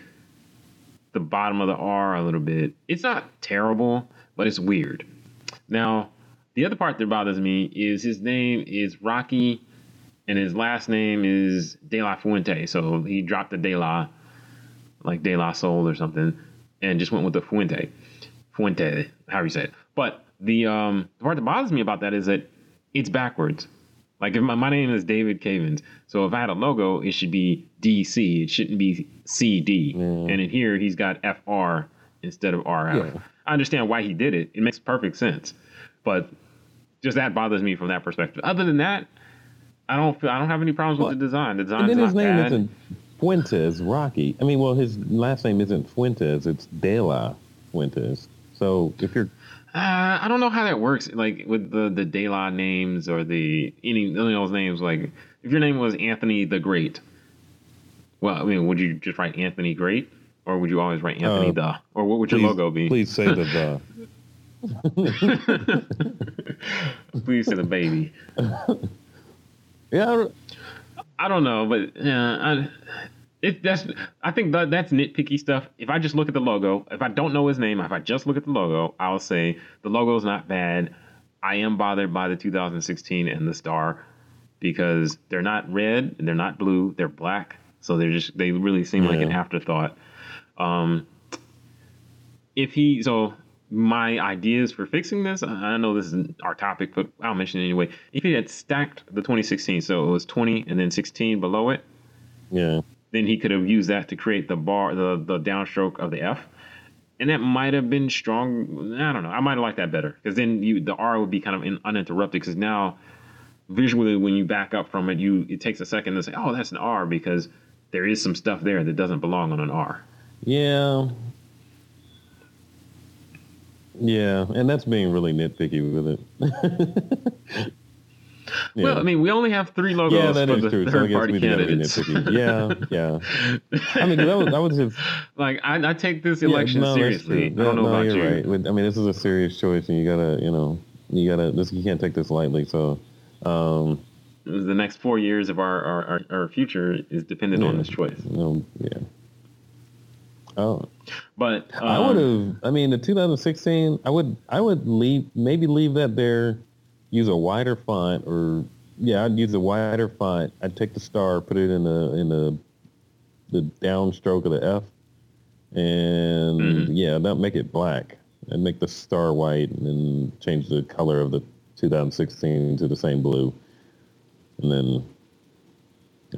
Speaker 2: the bottom of the R a little bit. It's not terrible, but it's weird. Now, the other part that bothers me is his name is Rocky, and his last name is De La Fuente. So he dropped the De La, like De La Soul or something, and just went with the Fuente. Fuente, however you say it. But the um the part that bothers me about that is that it's backwards. Like if my, my name is David Cavins, so if I had a logo, it should be DC. It shouldn't be CD.
Speaker 3: Mm.
Speaker 2: And in here, he's got FR instead of RF.
Speaker 3: Yeah.
Speaker 2: I understand why he did it. It makes perfect sense. But just that bothers me from that perspective. Other than that, I don't feel I don't have any problems with the design. The
Speaker 3: then his
Speaker 2: not
Speaker 3: name
Speaker 2: bad.
Speaker 3: Fuentes Rocky. I mean, well, his last name isn't Fuentes. It's De La Fuentes. So if you're
Speaker 2: Uh, I don't know how that works, like with the the De La names or the any, any of those names. Like, if your name was Anthony the Great, well, I mean, would you just write Anthony Great, or would you always write Anthony
Speaker 3: Uh,
Speaker 2: the, or what would your logo be?
Speaker 3: please say the the.
Speaker 2: Please say the baby.
Speaker 3: Yeah, I don't-
Speaker 2: I don't know, but yeah, I, it that's I think that that's nitpicky stuff. If I just look at the logo, if I don't know his name, if I just look at the logo, I'll say the logo's not bad. I am bothered by the 2016 and the star because they're not red, and they're not blue, they're black. So they're just they really seem like an afterthought. Um, if he so my ideas for fixing this, I I know this isn't our topic, but I'll mention it anyway. If he had stacked the 2016, so it was 20 and then 16 below it,
Speaker 3: yeah.
Speaker 2: Then he could have used that to create the bar, the the downstroke of the F, and that might have been strong. I don't know. I might have liked that better because then you the R would be kind of in, uninterrupted. Because now visually, when you back up from it, you it takes a second to say, "Oh, that's an R," because there is some stuff there that doesn't belong on an R.
Speaker 3: Yeah. Yeah, and that's being really nitpicky with it.
Speaker 2: Yeah. Well, I mean, we only have three logos
Speaker 3: yeah, that
Speaker 2: for
Speaker 3: is
Speaker 2: the
Speaker 3: true.
Speaker 2: third
Speaker 3: So I guess
Speaker 2: party
Speaker 3: we did have to be
Speaker 2: candidates.
Speaker 3: Yeah, yeah. I mean, that was, that was just
Speaker 2: like I, I take this
Speaker 3: yeah,
Speaker 2: election
Speaker 3: no, that's
Speaker 2: seriously. I don't know
Speaker 3: no,
Speaker 2: about
Speaker 3: you're
Speaker 2: you.
Speaker 3: right. I mean, this is a serious choice, and you gotta, you know, you gotta. This you can't take this lightly. So, um,
Speaker 2: The next four years of our our, our, our future is dependent on this choice.
Speaker 3: you yeah. Oh,
Speaker 2: But
Speaker 3: I
Speaker 2: um,
Speaker 3: would have. I mean, the 2016. I would. I would leave. Maybe leave that there. Use a wider font, or yeah, I'd use a wider font. I'd take the star, put it in the in the the downstroke of the F, and
Speaker 2: Mhm.
Speaker 3: yeah, that make it black and make the star white, and then change the color of the 2016 to the same blue, and then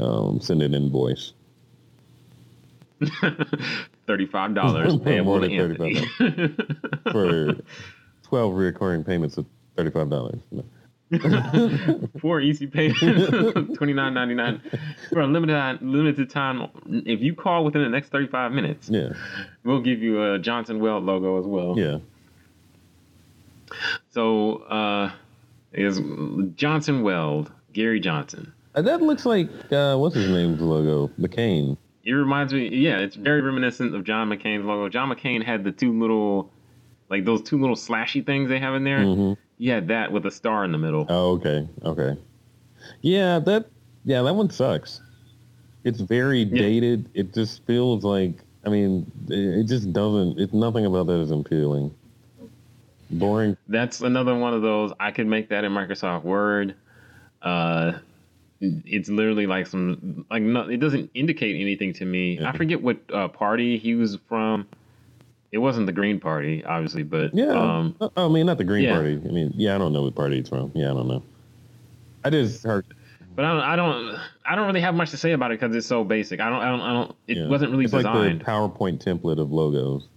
Speaker 3: um, send an invoice.
Speaker 2: thirty-five dollars
Speaker 3: More
Speaker 2: payable to
Speaker 3: than
Speaker 2: Anthony.
Speaker 3: for 12 recurring payments of $35.
Speaker 2: Four easy payments, twenty-nine ninety-nine for a limited limited time. If you call within the next thirty-five minutes,
Speaker 3: Yeah,
Speaker 2: we'll give you a Johnson Weld logo as well.
Speaker 3: yeah.
Speaker 2: So uh, is Johnson Weld, Gary Johnson.
Speaker 3: Uh, That looks like, uh, what's his name's logo? McCain.
Speaker 2: It reminds me, yeah, it's very reminiscent of John McCain's logo. John McCain had the two little, like those two little slashy things they have in there.
Speaker 3: hmm
Speaker 2: Had that with a star in the middle.
Speaker 3: Oh, okay, okay. Yeah, that, yeah, that one sucks. It's very dated. It just feels like, I mean, it it just doesn't, it's nothing about that is appealing. Boring.
Speaker 2: That's another one of those. I could make that in Microsoft Word. Uh, it's literally like some like no, it doesn't indicate anything to me.
Speaker 3: Yeah.
Speaker 2: I forget what uh, party he was from. It wasn't the Green Party, obviously, but
Speaker 3: Yeah.
Speaker 2: um,
Speaker 3: I mean, not the Green
Speaker 2: yeah.
Speaker 3: Party. I mean, yeah, I don't know what party it's from. Yeah, I don't know. I just heard.
Speaker 2: but I don't, I don't, I don't really have much to say about it because it's so basic. I don't, I don't, I don't. It
Speaker 3: yeah.
Speaker 2: wasn't really
Speaker 3: it's
Speaker 2: designed.
Speaker 3: like the PowerPoint template of logos.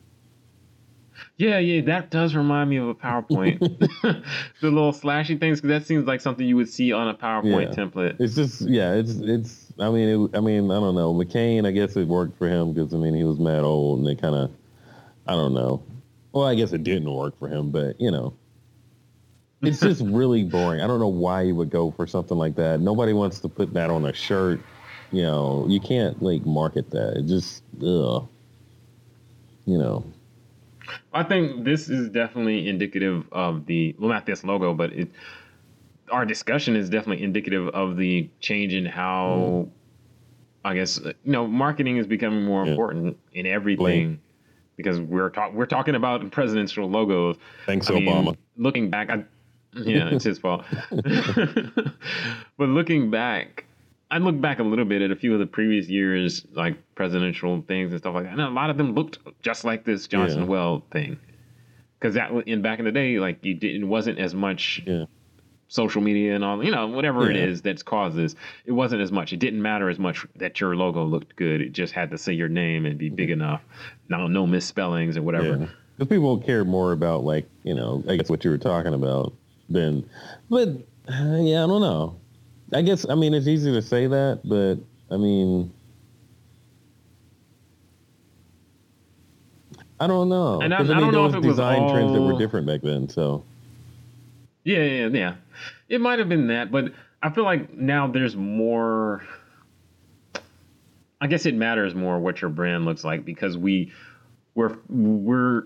Speaker 2: Yeah, yeah, that does remind me of a PowerPoint. the little slashy things, 'cause that seems like something you would see on a PowerPoint
Speaker 3: Yeah.
Speaker 2: template.
Speaker 3: It's just, yeah, it's, it's. I mean, it, I mean, I don't know. McCain, I guess it worked for him because I mean he was mad old, and they kind of, I don't know. Well, I guess it didn't work for him, but you know, it's just really boring. I don't know why you would go for something like that. Nobody wants to put that on a shirt. You know, you can't like market that. It just, ugh. You know,
Speaker 2: I think this is definitely indicative of the well, not this logo, but it. Our discussion is definitely indicative of the change in how, mm. I guess, you know, marketing is becoming more
Speaker 3: Yeah.
Speaker 2: important in everything, because we're talk we're talking about presidential logos.
Speaker 3: thanks
Speaker 2: I mean,
Speaker 3: Obama.
Speaker 2: looking back, I, yeah, it's his fault. but looking back, I look back a little bit at a few of the previous years, like presidential things and stuff like that. And a lot of them looked just like this Johnson
Speaker 3: Yeah.
Speaker 2: Weld thing. Because that in back in the day, like you didn't it wasn't as much
Speaker 3: Yeah.
Speaker 2: Social media and all you know whatever it
Speaker 3: Yeah.
Speaker 2: is that's caused this. It wasn't as much. It didn't matter as much that your logo looked good. It just had to say your name and be big enough. No, no misspellings or whatever.
Speaker 3: Yeah. Because people care more about like, you know, I guess what you were talking about than, but uh, yeah, I don't know. I guess, I mean, it's easy to say that, but I mean, I don't know.
Speaker 2: And I- I don't
Speaker 3: there
Speaker 2: know
Speaker 3: was
Speaker 2: if it was
Speaker 3: design trends that were different back then. So
Speaker 2: Yeah, yeah, yeah. It might have been that, but I feel like now there's more. I guess it matters more what your brand looks like because we we're we're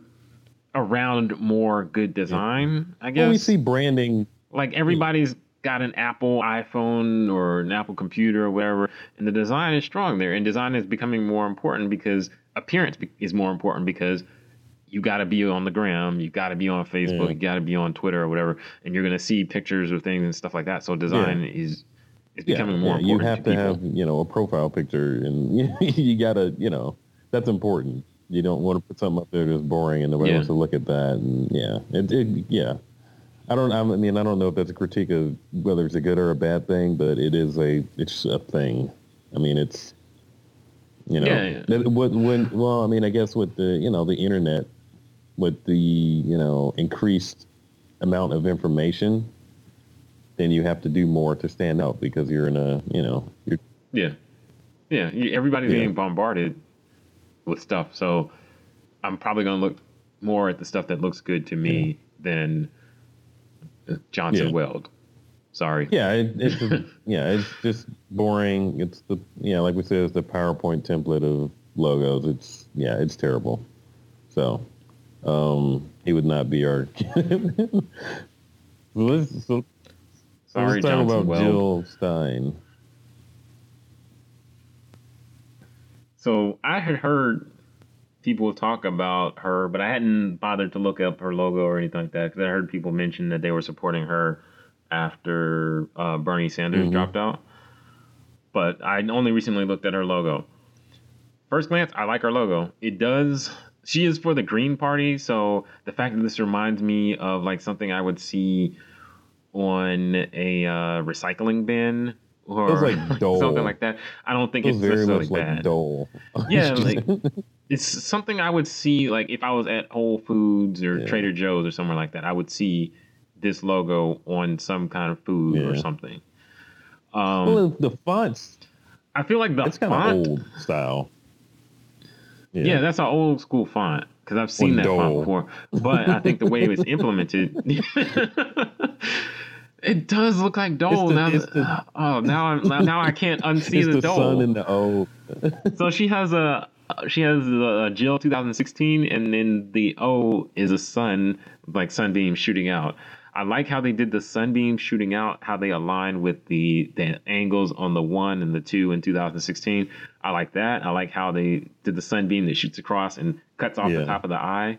Speaker 2: around more good design. I guess
Speaker 3: when we see branding,
Speaker 2: like everybody's got an Apple iPhone or an Apple computer or whatever, and the design is strong there, and design is becoming more important because appearance is more important because you got to be on the gram, you got to be on Facebook,
Speaker 3: Yeah.
Speaker 2: you got to be on Twitter or whatever, and you're gonna see pictures of things and stuff like that. So design is is
Speaker 3: yeah,
Speaker 2: becoming more
Speaker 3: yeah, you have to,
Speaker 2: people.
Speaker 3: have, you know, a profile picture and you gotta, you know, that's important. You don't want to put something up there that's boring and nobody
Speaker 2: Yeah.
Speaker 3: wants to look at that. And yeah, it, it, yeah. I don't, I mean, I don't know if that's a critique of whether it's a good or a bad thing, but it is a, it's a thing. I mean, it's, you know,
Speaker 2: Yeah, yeah.
Speaker 3: when, well, I mean, I guess with the, you know, the internet with the you know increased amount of information, then you have to do more to stand out because you're in a you know you're
Speaker 2: Yeah, yeah. Everybody's
Speaker 3: Yeah.
Speaker 2: being bombarded with stuff, so I'm probably gonna look more at the stuff that looks good to me than uh, Johnson
Speaker 3: Yeah.
Speaker 2: Weld. Sorry.
Speaker 3: yeah it, it's a- yeah it's just boring. It's the yeah like we said it's the PowerPoint template of logos. It's yeah it's terrible. So um, he would not be our. so let's so,
Speaker 2: Sorry,
Speaker 3: let's talk
Speaker 2: Johnson
Speaker 3: about
Speaker 2: Weld.
Speaker 3: Jill Stein.
Speaker 2: So I had heard people talk about her, but I hadn't bothered to look up her logo or anything like that because I heard people mention that they were supporting her after uh, Bernie Sanders
Speaker 3: Mhm.
Speaker 2: dropped out. But I only recently looked at her logo. First glance, I like her logo. It does. She is for the Green Party, so the fact that this reminds me of like something I would see on a uh, recycling bin or
Speaker 3: like
Speaker 2: something like that. I don't think it's
Speaker 3: very much
Speaker 2: bad.
Speaker 3: like Dole.
Speaker 2: Yeah, like it's something I would see like if I was at Whole Foods or
Speaker 3: Yeah.
Speaker 2: Trader Joe's or somewhere like that. I would see this logo on some kind of food or something. Um,
Speaker 3: well, the fonts
Speaker 2: I feel like the
Speaker 3: it's kind of old style.
Speaker 2: Yeah. that's an old school font because I've seen that font before. But I think the way it was implemented, it does look like Dole
Speaker 3: the-
Speaker 2: now.
Speaker 3: the-
Speaker 2: oh, now I'm now- I can't unsee
Speaker 3: it's
Speaker 2: the,
Speaker 3: the
Speaker 2: Dole.
Speaker 3: sun and the O.
Speaker 2: So she has a she has a Jill 2016, and then the O is a sun, like sunbeam shooting out. I like how they did the sunbeam shooting out, how they align with the the angles on the one and the two in 2016. I like that. I like how they did the sunbeam that shoots across and cuts off the top of the eye.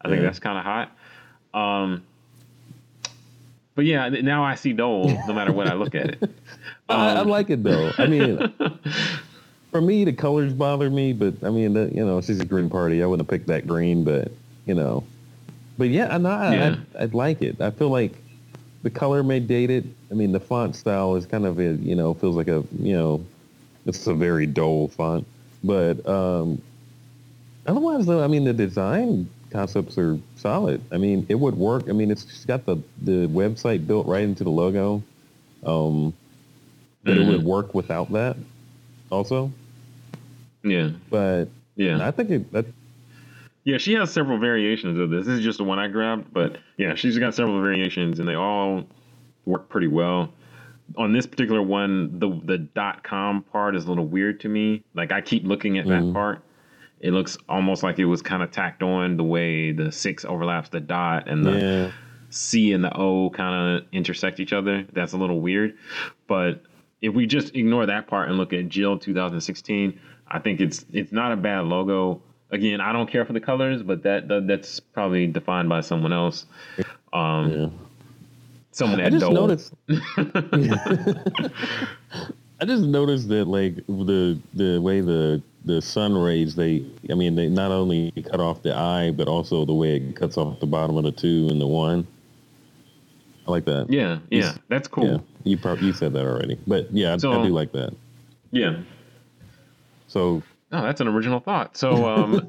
Speaker 2: I think
Speaker 3: Yeah.
Speaker 2: that's kind of hot. Um, but yeah, now I see Dole no matter what I look at it.
Speaker 3: I, I
Speaker 2: Um,
Speaker 3: like it though. I mean, for me, the colors bother me, but I mean, the, you know, she's a green party. I wouldn't have picked that green, but you know, but yeah, no, I,
Speaker 2: Yeah.
Speaker 3: I, I'd like it. I feel like the color may date it. I mean, the font style is kind of a, you know, feels like a, you know, it's a very dull font, but um, otherwise, though, I mean, the design concepts are solid. I mean, it would work. I mean, it's got the the website built right into the logo. Um, that it
Speaker 2: Mhm.
Speaker 3: would work without that also.
Speaker 2: yeah,
Speaker 3: But
Speaker 2: yeah.
Speaker 3: I think it, that
Speaker 2: Yeah, she has several variations of this. This is just the one I grabbed, but yeah, she's got several variations, and they all work pretty well. On this particular one, the the dot com part is a little weird to me. Like I keep looking at that
Speaker 3: Mhm.
Speaker 2: part. It looks almost like it was kind of tacked on the way the six overlaps the dot and the
Speaker 3: yeah,
Speaker 2: C and the O kind of intersect each other. That's a little weird. But if we just ignore that part and look at Jill 2016, I think it's it's not a bad logo. Again, I don't care for the colors, but that, that that's probably defined by someone else. Um,
Speaker 3: yeah.
Speaker 2: Someone
Speaker 3: I
Speaker 2: at
Speaker 3: just noticed. I just noticed that like the the way the the sun rays they I mean they not only cut off the eye but also the way it cuts off the bottom of the two and the one. I like that.
Speaker 2: Yeah, yeah, that's cool.
Speaker 3: Yeah, you probably you said that already, but yeah, I, I do like that.
Speaker 2: yeah.
Speaker 3: So
Speaker 2: Oh, that's an original thought. So, um,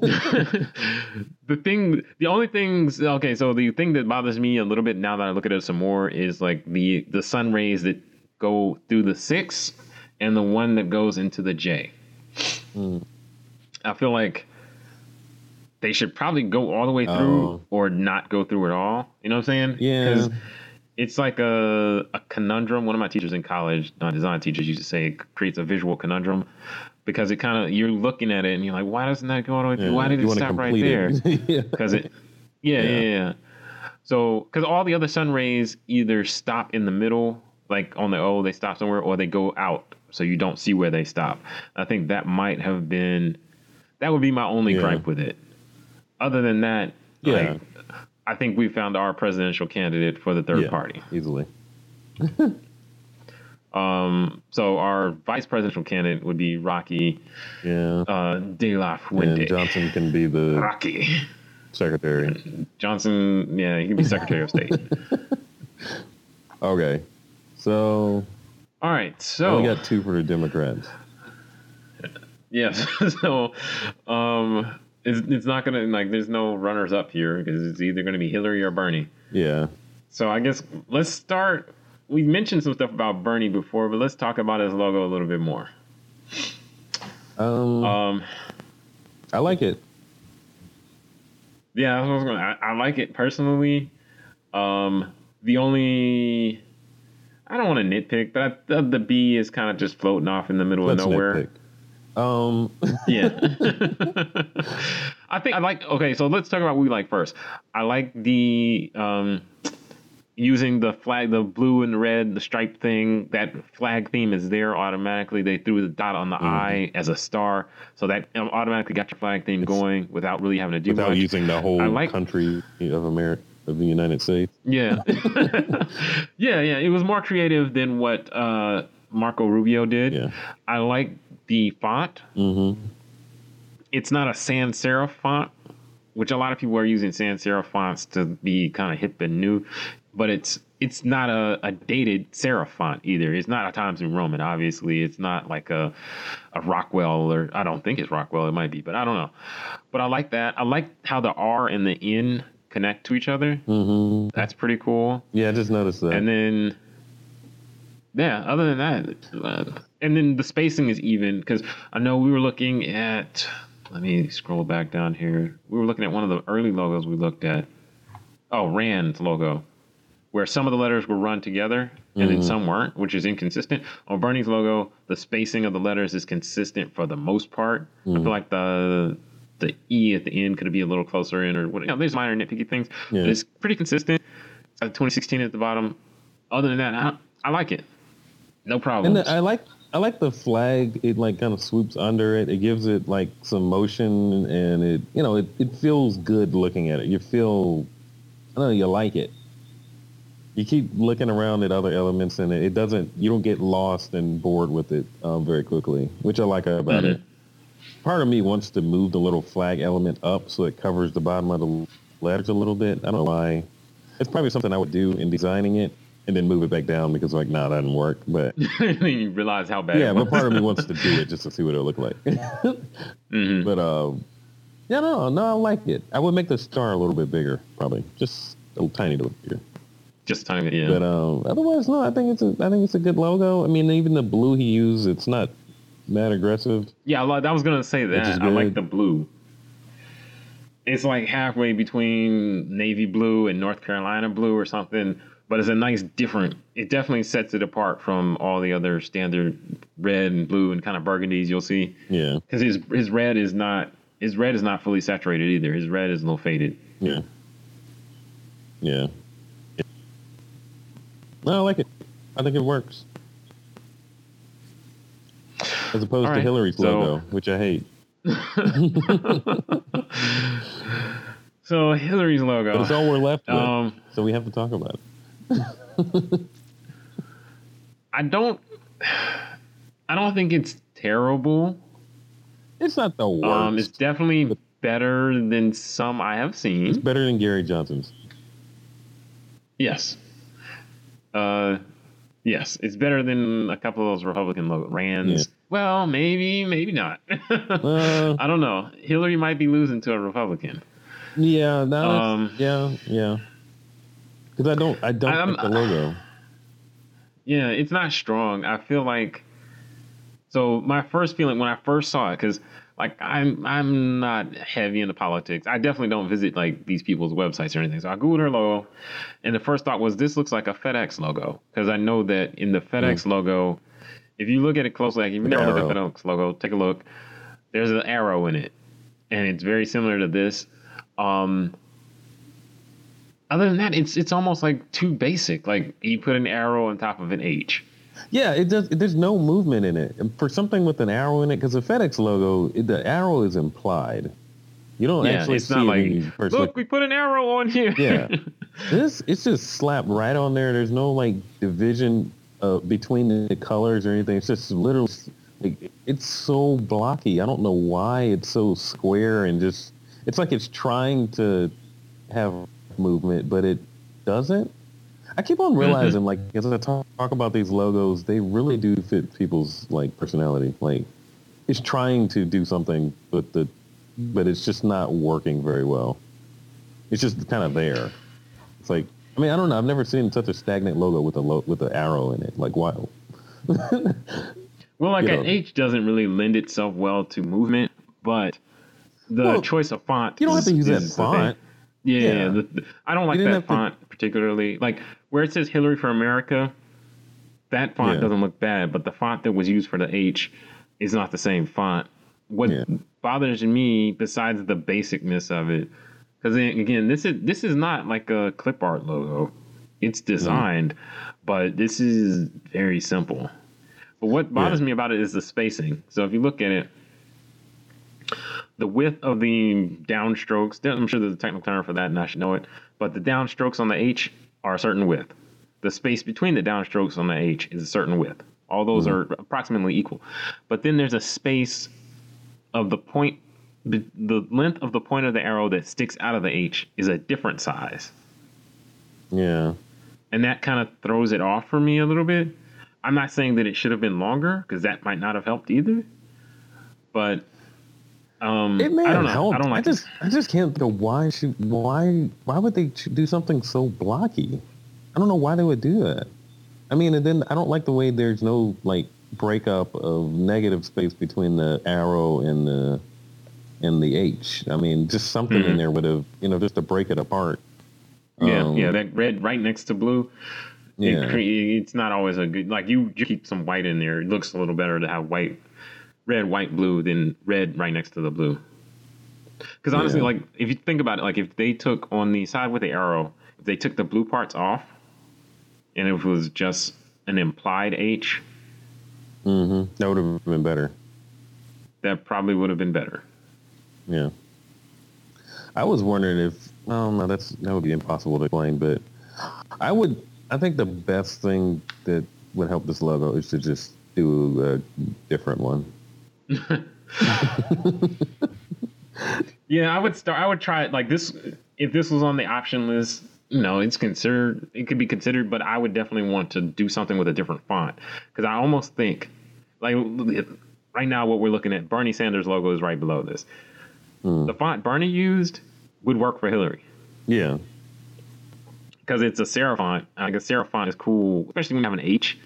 Speaker 2: the thing, the only things, okay, so the thing that bothers me a little bit now that I look at it some more is like the the sun rays that go through the six and the one that goes into the J.
Speaker 3: Mm.
Speaker 2: I feel like they should probably go all the way through
Speaker 3: Oh.
Speaker 2: or not go through at all. You know what I'm saying?
Speaker 3: Yeah.
Speaker 2: It's like a, a conundrum. One of my teachers in college, uh, design teachers, used to say it creates a visual conundrum because it kind of you're looking at it and you're like, why doesn't that go all the way through? Why did it stop right there? Because it, yeah,
Speaker 3: Yeah.
Speaker 2: yeah, yeah. So because all the other sun rays either stop in the middle, like on the O, they stop somewhere, or they go out, so you don't see where they stop. I think that might have been that would be my only
Speaker 3: Yeah.
Speaker 2: gripe with it. Other than that,
Speaker 3: Yeah.
Speaker 2: like, I think we found our presidential candidate for the third
Speaker 3: Yeah,
Speaker 2: party.
Speaker 3: easily.
Speaker 2: Um, so our vice presidential candidate would be Rocky
Speaker 3: Yeah.
Speaker 2: uh, De La Fuente.
Speaker 3: And Johnson can be the
Speaker 2: Rocky
Speaker 3: secretary.
Speaker 2: Johnson, yeah, he can be Secretary of State.
Speaker 3: Okay. So
Speaker 2: All right, so we
Speaker 3: got two for the Democrats.
Speaker 2: yes, so um, It's, it's not gonna like. There's no runners up here because it's either gonna be Hillary or Bernie.
Speaker 3: Yeah.
Speaker 2: So I guess let's start. We mentioned some stuff about Bernie before, but let's talk about his logo a little bit more.
Speaker 3: Um,
Speaker 2: Um,
Speaker 3: I like it.
Speaker 2: yeah, I, was gonna, I, I like it personally. Um, the only I don't want to nitpick, but I, the, the B is kind of just floating off in the middle
Speaker 3: Let's
Speaker 2: of nowhere.
Speaker 3: nitpick. Um,
Speaker 2: Yeah. I think I like okay, so let's talk about what we like first. I like the um using the flag the blue and red, the stripe thing, that flag theme is there automatically. They threw the dot on the
Speaker 3: Mm-hmm.
Speaker 2: eye as a star. So that um, automatically got your flag theme going without really having to do
Speaker 3: without
Speaker 2: much.
Speaker 3: using the whole
Speaker 2: I like-
Speaker 3: country of America of the United States.
Speaker 2: Yeah. yeah, yeah. It was more creative than what uh Marco Rubio did.
Speaker 3: Yeah.
Speaker 2: I like the font.
Speaker 3: Mm-hmm.
Speaker 2: it's not a sans serif font, which a lot of people are using sans serif fonts to be kind of hip and new, but it's it's not a, a dated serif font either. It's not a Times New Roman, obviously. It's not like a a Rockwell or I don't think it's Rockwell. It might be, but I don't know. But I like that. I like how the R and the N connect to each other.
Speaker 3: Mm-hmm.
Speaker 2: That's pretty cool.
Speaker 3: Yeah, I just noticed that.
Speaker 2: And then, yeah, other than that, uh, and then the spacing is even because I know we were looking at. Let me scroll back down here. We were looking at one of the early logos we looked at. Oh, Rand's logo, where some of the letters were run together and then mm-hmm. some weren't, which is inconsistent. On Bernie's logo, the spacing of the letters is consistent for the most part. I feel mm. like the the E at the end could be a little closer in, or what? You know, there's minor nitpicky things.
Speaker 3: Yeah.
Speaker 2: But it's pretty consistent. It's got 2016 at the bottom. Other than that, I, I like it. No problem.
Speaker 3: And I like I like the flag. It like kind of swoops under it. It gives it like some motion, and it you know it, it feels good looking at it. You feel I don't know you like it. You keep looking around at other elements, and it, it doesn't. You don't get lost and bored with it um, very quickly, which I like about
Speaker 2: Mhm.
Speaker 3: it. Part of me wants to move the little flag element up so it covers the bottom of the letters a little bit. I don't know why. It's probably something I would do in designing it, and then move it back down because like, nah, that didn't work. But
Speaker 2: then you realize how bad
Speaker 3: yeah,
Speaker 2: it
Speaker 3: but part of me wants to do it just to see what it'll look like.
Speaker 2: Mhm.
Speaker 3: But um, yeah, no, no, I like it. I would make the star a little bit bigger, probably, just a little tiny little bigger.
Speaker 2: Just tiny yeah.
Speaker 3: But um, otherwise, no, I think it's a, I think it's a good logo. I mean, even the blue he used, it's not that aggressive.
Speaker 2: yeah, I was gonna say that. I like the blue. It's like halfway between navy blue and North Carolina blue or something, but it's a nice different. It definitely sets it apart from all the other standard red and blue and kind of burgundies you'll see.
Speaker 3: Yeah,
Speaker 2: Because his his red is not his red is not fully saturated either. His red is a little faded.
Speaker 3: yeah, yeah. No, I like it. I think it works. As opposed
Speaker 2: All
Speaker 3: to Hillary's
Speaker 2: so-
Speaker 3: logo, which I hate.
Speaker 2: So Hillary's logo.
Speaker 3: But it's all we're left with,
Speaker 2: Um,
Speaker 3: so we have to talk about it.
Speaker 2: I don't. I don't think it's terrible.
Speaker 3: It's not the worst.
Speaker 2: Um, it's definitely better than some I have seen.
Speaker 3: It's better than Gary Johnson's.
Speaker 2: Yes. Uh, yes, it's better than a couple of those Republican Rands.
Speaker 3: Yeah.
Speaker 2: Well, maybe, maybe not.
Speaker 3: Uh,
Speaker 2: I don't know. Hillary might be losing to a Republican.
Speaker 3: yeah, no, that's-
Speaker 2: Um,
Speaker 3: yeah, yeah. Because I don't, I don't
Speaker 2: I'm-
Speaker 3: like the logo.
Speaker 2: Yeah, it's not strong. I feel like so my first feeling when I first saw it cuz like I'm I'm not heavy into politics. I definitely don't visit like these people's websites or anything. So I googled her logo and the first thought was this looks like a FedEx logo cuz I know that in the FedEx logo if you look at it closely like if you never looked at. FedEx logo, take a look. There's an arrow in it and it's very similar to this. Um other than that, it's it's almost like too basic. Like you put an arrow on top of an H.
Speaker 3: Yeah, it does. There's no movement in it. For something with an arrow in it, because the FedEx logo, it, the arrow is implied. You don't
Speaker 2: Yeah,
Speaker 3: actually
Speaker 2: it's
Speaker 3: see
Speaker 2: not like
Speaker 3: when
Speaker 2: look, we put an arrow on here.
Speaker 3: Yeah. This it's just slapped right on there. There's no like division uh, between the colors or anything. It's just literally like, it's so blocky. I don't know why it's so square and just it's like it's trying to have movement, but it doesn't. I keep on mm-hmm. realizing like as I talk, talk about these logos, they really do fit people's like personality. Like it's trying to do something, but the but it's just not working very well. It's just kind of there. It's like I mean I don't know. I've never seen such a stagnant logo with a lo- with an arrow in it. Like why?
Speaker 2: Well, like
Speaker 3: You
Speaker 2: an
Speaker 3: know.
Speaker 2: H doesn't really lend itself well to movement, but the
Speaker 3: Well,
Speaker 2: choice of font.
Speaker 3: You don't have to use that
Speaker 2: is the thing.
Speaker 3: font.
Speaker 2: Yeah,
Speaker 3: Yeah.
Speaker 2: yeah. The, I don't like that
Speaker 3: have to-
Speaker 2: font particularly. Like where it says Hillary for America, that font
Speaker 3: Yeah.
Speaker 2: doesn't look bad, but the font that was used for the H is not the same font. What bothers me, besides the basicness of it, because again, this is this is not like a clip art logo. It's mm-hmm. designed, but this is very simple. But what bothers me about it is the spacing. So if you look at it, the width of the downstrokes, I'm sure there's a technical term for that and I should know it, but the downstrokes on the H are a certain width. The space between the downstrokes on the H is a certain width. All those mm-hmm. are approximately equal. But then there's a space of the point, the the length of the point of the arrow that sticks out of the H is a different size.
Speaker 3: Yeah.
Speaker 2: And that kind of throws it off for me a little bit. I'm not saying that it should have been longer because that might not have helped either. But um,
Speaker 3: It may
Speaker 2: I
Speaker 3: have
Speaker 2: don't know.
Speaker 3: helped.
Speaker 2: I don't like
Speaker 3: just I just can't think of why should why why would they do something so blocky? I don't know why they would do that. I mean, and then I don't like the way there's no like breakup of negative space between the arrow and the and the H. I mean, just something in
Speaker 2: Mhm.
Speaker 3: there would have you know just to break it apart.
Speaker 2: Yeah,
Speaker 3: Um,
Speaker 2: yeah, that red right next to blue. It
Speaker 3: Yeah.
Speaker 2: cre- it's not always a good like you, you keep some white in there. It looks a little better to have white, red, white, blue then red right next to the blue. Because honestly,
Speaker 3: Yeah.
Speaker 2: like if you think about it, like if they took on the side with the arrow, if they took the blue parts off, and it was just an implied H,
Speaker 3: mm-hmm. That would have been better.
Speaker 2: that probably would have been better.
Speaker 3: Yeah. I was wondering if well no that's that would be impossible to explain, but I would I think the best thing that would help this logo is to just do a different one.
Speaker 2: Yeah, I would start. I would try it like this. If this was on the option list, you know, it's considered. It could be considered, but I would definitely want to do something with a different font because I almost think, like, right now, what we're looking at, Bernie Sanders' logo is right below this.
Speaker 3: Hmm.
Speaker 2: The font Bernie used would work for Hillary
Speaker 3: Yeah.
Speaker 2: because it's a serif font. Like a serif font is cool, especially when you have an H.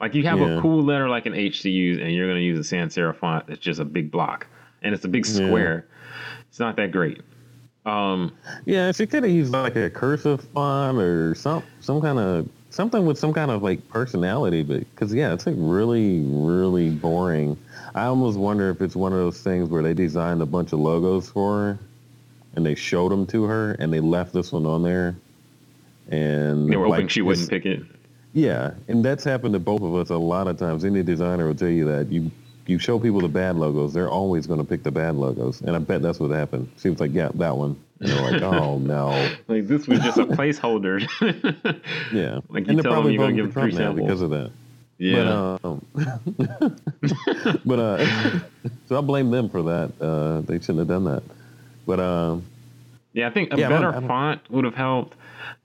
Speaker 2: Like you have
Speaker 3: Yeah.
Speaker 2: a cool letter like an H to use, and you're going to use a sans serif font that's just a big block and it's a big
Speaker 3: Yeah.
Speaker 2: square. It's not that great. Um,
Speaker 3: Yeah, she could have used like a cursive font or some some kind of something with some kind of like personality, but because yeah, it's like really really boring. I almost wonder if it's one of those things where they designed a bunch of logos for her, and they showed them to her, and they left this one on there, and
Speaker 2: they were hoping
Speaker 3: like,
Speaker 2: she wouldn't pick it.
Speaker 3: Yeah, and that's happened to both of us a lot of times. Any designer will tell you that you you show people the bad logos, they're always going to pick the bad logos, and I bet that's what happened. She was like, "Yeah, that one," and they're like, "Oh no."
Speaker 2: Like this was just a placeholder.
Speaker 3: Yeah,
Speaker 2: Like, you
Speaker 3: and
Speaker 2: tell them
Speaker 3: probably
Speaker 2: you're gonna give
Speaker 3: for
Speaker 2: them
Speaker 3: Trump
Speaker 2: three
Speaker 3: because of that.
Speaker 2: yeah.
Speaker 3: But, uh, but uh, so I blame them for that. Uh, they shouldn't have done that. But um,
Speaker 2: yeah, I think a
Speaker 3: Yeah,
Speaker 2: better font would have helped.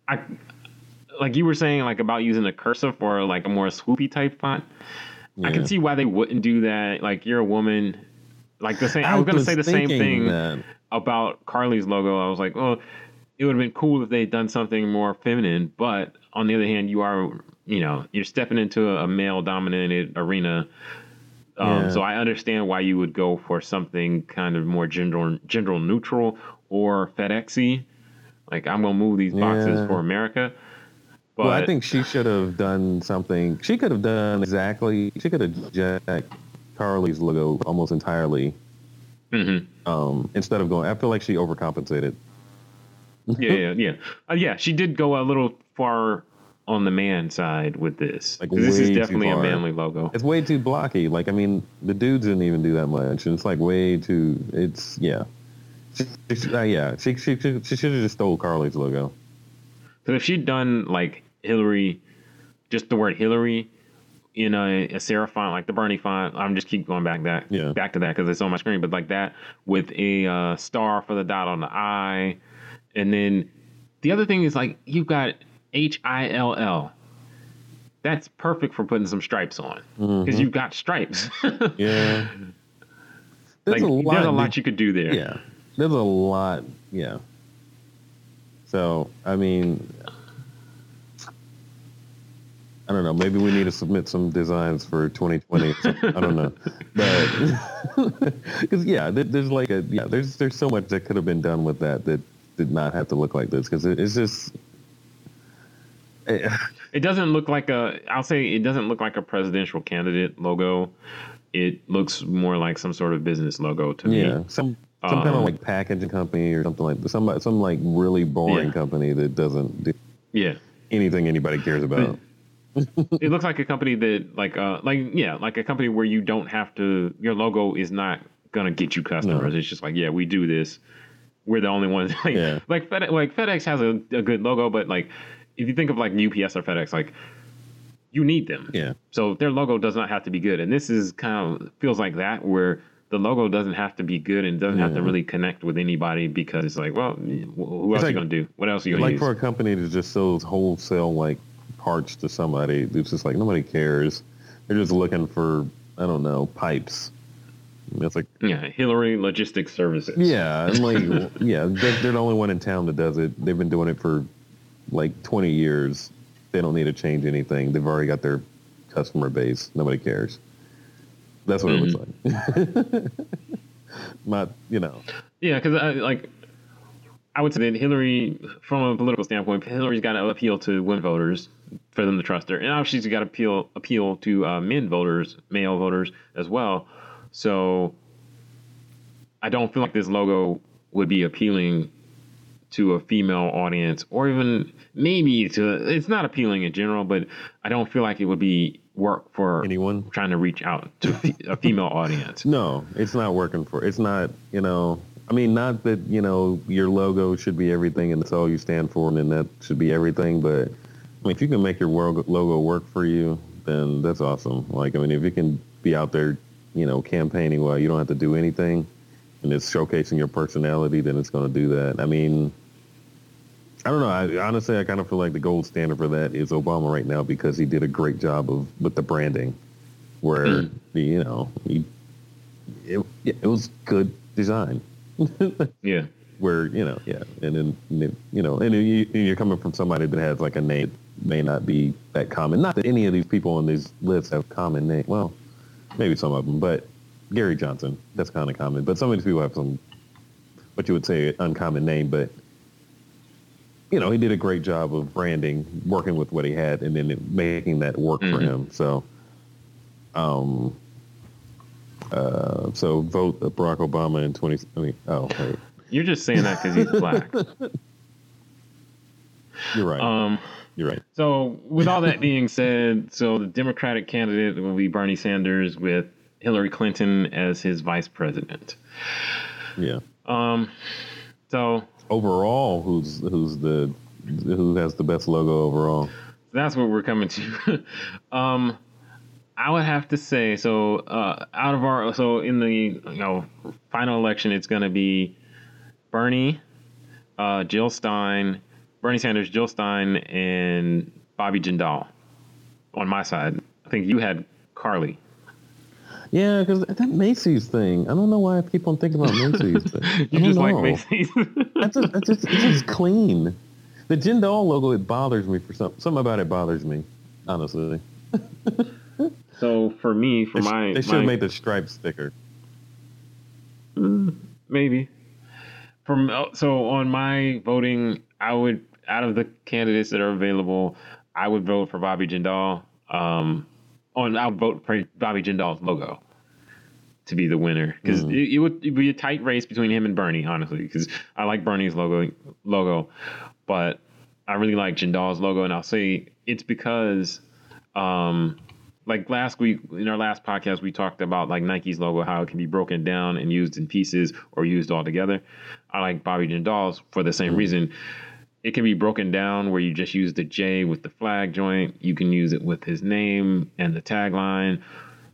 Speaker 2: I like you were saying like about using a cursive or like a more swoopy type font. I can see why they wouldn't do that. Like you're a woman. Like the same I was gonna say the same thing
Speaker 3: that.
Speaker 2: about Carly's logo. I was like, oh, it would have been cool if they had done something more feminine. But on the other hand, you are, you know, you're stepping into a, male dominated arena. Um,
Speaker 3: Yeah.
Speaker 2: So I understand why you would go for something kind of more gender gender neutral or FedExy. Like I'm gonna move these boxes
Speaker 3: Yeah.
Speaker 2: for America. But
Speaker 3: well, I think she should have done something. She could have done exactly. She could have jacked Carly's logo almost entirely
Speaker 2: Mhm.
Speaker 3: um, instead of going. I feel like she overcompensated.
Speaker 2: yeah, yeah, yeah, uh, yeah. She did go a little far on the man side with this.
Speaker 3: Like,
Speaker 2: this is definitely a manly logo.
Speaker 3: It's way too blocky. Like I mean, the dudes didn't even do that much, and it's like way too. It's yeah. She, she, uh, yeah, she she she, she should have just stole Carly's logo.
Speaker 2: Because if she'd done like Hillary, just the word Hillary in a, a serif font, like the Bernie font, I'm just keep going back that
Speaker 3: Yeah.
Speaker 2: back to that because it's on my screen. But like that with a uh, star for the dot on the I, and then the other thing is like you've got H I L L. That's perfect for putting some stripes on because
Speaker 3: Mhm.
Speaker 2: you've got stripes.
Speaker 3: Yeah. There's
Speaker 2: like
Speaker 3: a lot.
Speaker 2: there's a lot you could do there.
Speaker 3: Yeah, there's a lot. Yeah. So I mean, I don't know. Maybe we need to submit some designs for 2020. I don't know, but because yeah, there, there's like a yeah, there's there's so much that could have been done with that that did not have to look like this because it, it's just. eh,
Speaker 2: It doesn't look like a. I'll say it doesn't look like a presidential candidate logo. It looks more like some sort of business logo to me.
Speaker 3: Yeah, some some kind of
Speaker 2: Um,
Speaker 3: like packaging company or something like some some like really boring
Speaker 2: Yeah.
Speaker 3: company that doesn't do
Speaker 2: Yeah.
Speaker 3: anything anybody cares about.
Speaker 2: It looks like a company that like uh like yeah like a company where you don't have to your logo is not gonna get you customers.
Speaker 3: No.
Speaker 2: it's just like yeah we do this. We're the only ones. Like
Speaker 3: Yeah.
Speaker 2: like FedEx like FedEx has a, a good logo but like if you think of like UPS or FedEx like you need them.
Speaker 3: Yeah,
Speaker 2: so their logo does not have to be good. And this is kind of feels like that where the logo doesn't have to be good and doesn't have to really connect with anybody because it's like well wh- who else
Speaker 3: like-
Speaker 2: are you gonna do? What else are you gonna do?
Speaker 3: like
Speaker 2: use?
Speaker 3: for a company that just sells wholesale like parts to somebody, it's just like nobody cares. They're just looking for I don't know pipes. It's like
Speaker 2: yeah Hillary Logistics Services
Speaker 3: yeah, and like yeah, they're, they're the only one in town that does it. They've been doing it for like 20 years. They don't need to change anything. They've already got their customer base. Nobody cares. That's what it looks mm-hmm. like. Not you know.
Speaker 2: Yeah, because I like I would say that Hillary, from a political standpoint, Hillary's got to appeal to women voters for them to trust her, and obviously she's got to appeal appeal to uh, men voters, male voters as well. So I don't feel like this logo would be appealing to a female audience, or even maybe to. It's not appealing in general, but I don't feel like it would be work for
Speaker 3: Anyone?
Speaker 2: trying to reach out to a female audience.
Speaker 3: No, it's not working for. It's not. You know. I mean, not that you know your logo should be everything and that's all you stand for, and that should be everything. But I mean, if you can make your world logo work for you, then that's awesome. Like, I mean, if you can be out there, you know, campaigning while you don't have to do anything, and it's showcasing your personality, then it's going to do that. I mean, I don't know. I, honestly, I kind of feel like the gold standard for that is Obama right now because he did a great job of with the branding, where
Speaker 2: Mm.
Speaker 3: you know he it, it was good design.
Speaker 2: Yeah.
Speaker 3: Where you know, yeah, and then you know, and you, you're coming from somebody that has like a name may not be that common. Not that any of these people on these lists have common name. Well, maybe some of them, but Gary Johnson, that's kind of common. But some of these people have some, what you would say, uncommon name. But you know, he did a great job of branding, working with what he had, and then it, making that work for
Speaker 2: Mhm.
Speaker 3: him. So, um, uh, so vote Barack Obama in 20. I mean, oh, wait,
Speaker 2: You're just saying that because he's black.
Speaker 3: you're right.
Speaker 2: Um,
Speaker 3: you're right.
Speaker 2: so, with all that being said, so the Democratic candidate will be Bernie Sanders with Hillary Clinton as his vice president.
Speaker 3: Yeah.
Speaker 2: Um, so
Speaker 3: Overall, who's who's the who has the best logo overall?
Speaker 2: that's what we're coming to. um, I would have to say so. Uh, out of our so in the you know final election, it's going to be Bernie, uh, Jill Stein, Bernie Sanders, Jill Stein, and Bobby Jindal. On my side, I think you had Carly.
Speaker 3: Yeah, because that Macy's thing. I don't know why I keep on thinking about Macy's. But
Speaker 2: You just like. Macy's.
Speaker 3: That's just, that's just, it's just clean. The Jindal logo, it bothers me for some. Something about it bothers me, honestly.
Speaker 2: so for me, for
Speaker 3: They, sh-
Speaker 2: my,
Speaker 3: they should have made the stripes thicker.
Speaker 2: maybe from uh, so on my voting i would out of the candidates that are available i would vote for bobby jindal um on i'll vote for bobby jindal's logo to be the winner because
Speaker 3: Mm.
Speaker 2: it, it would it'd be a tight race between him and bernie honestly because i like bernie's logo logo but i really like jindal's logo and i'll say it's because um like last week in our last podcast we talked about like Nike's logo how it can be broken down and used in pieces or used all together. I like Bobby Jindal's for the same reason. It can be broken down where you just use the J with the flag joint. You can use it with his name and the tagline.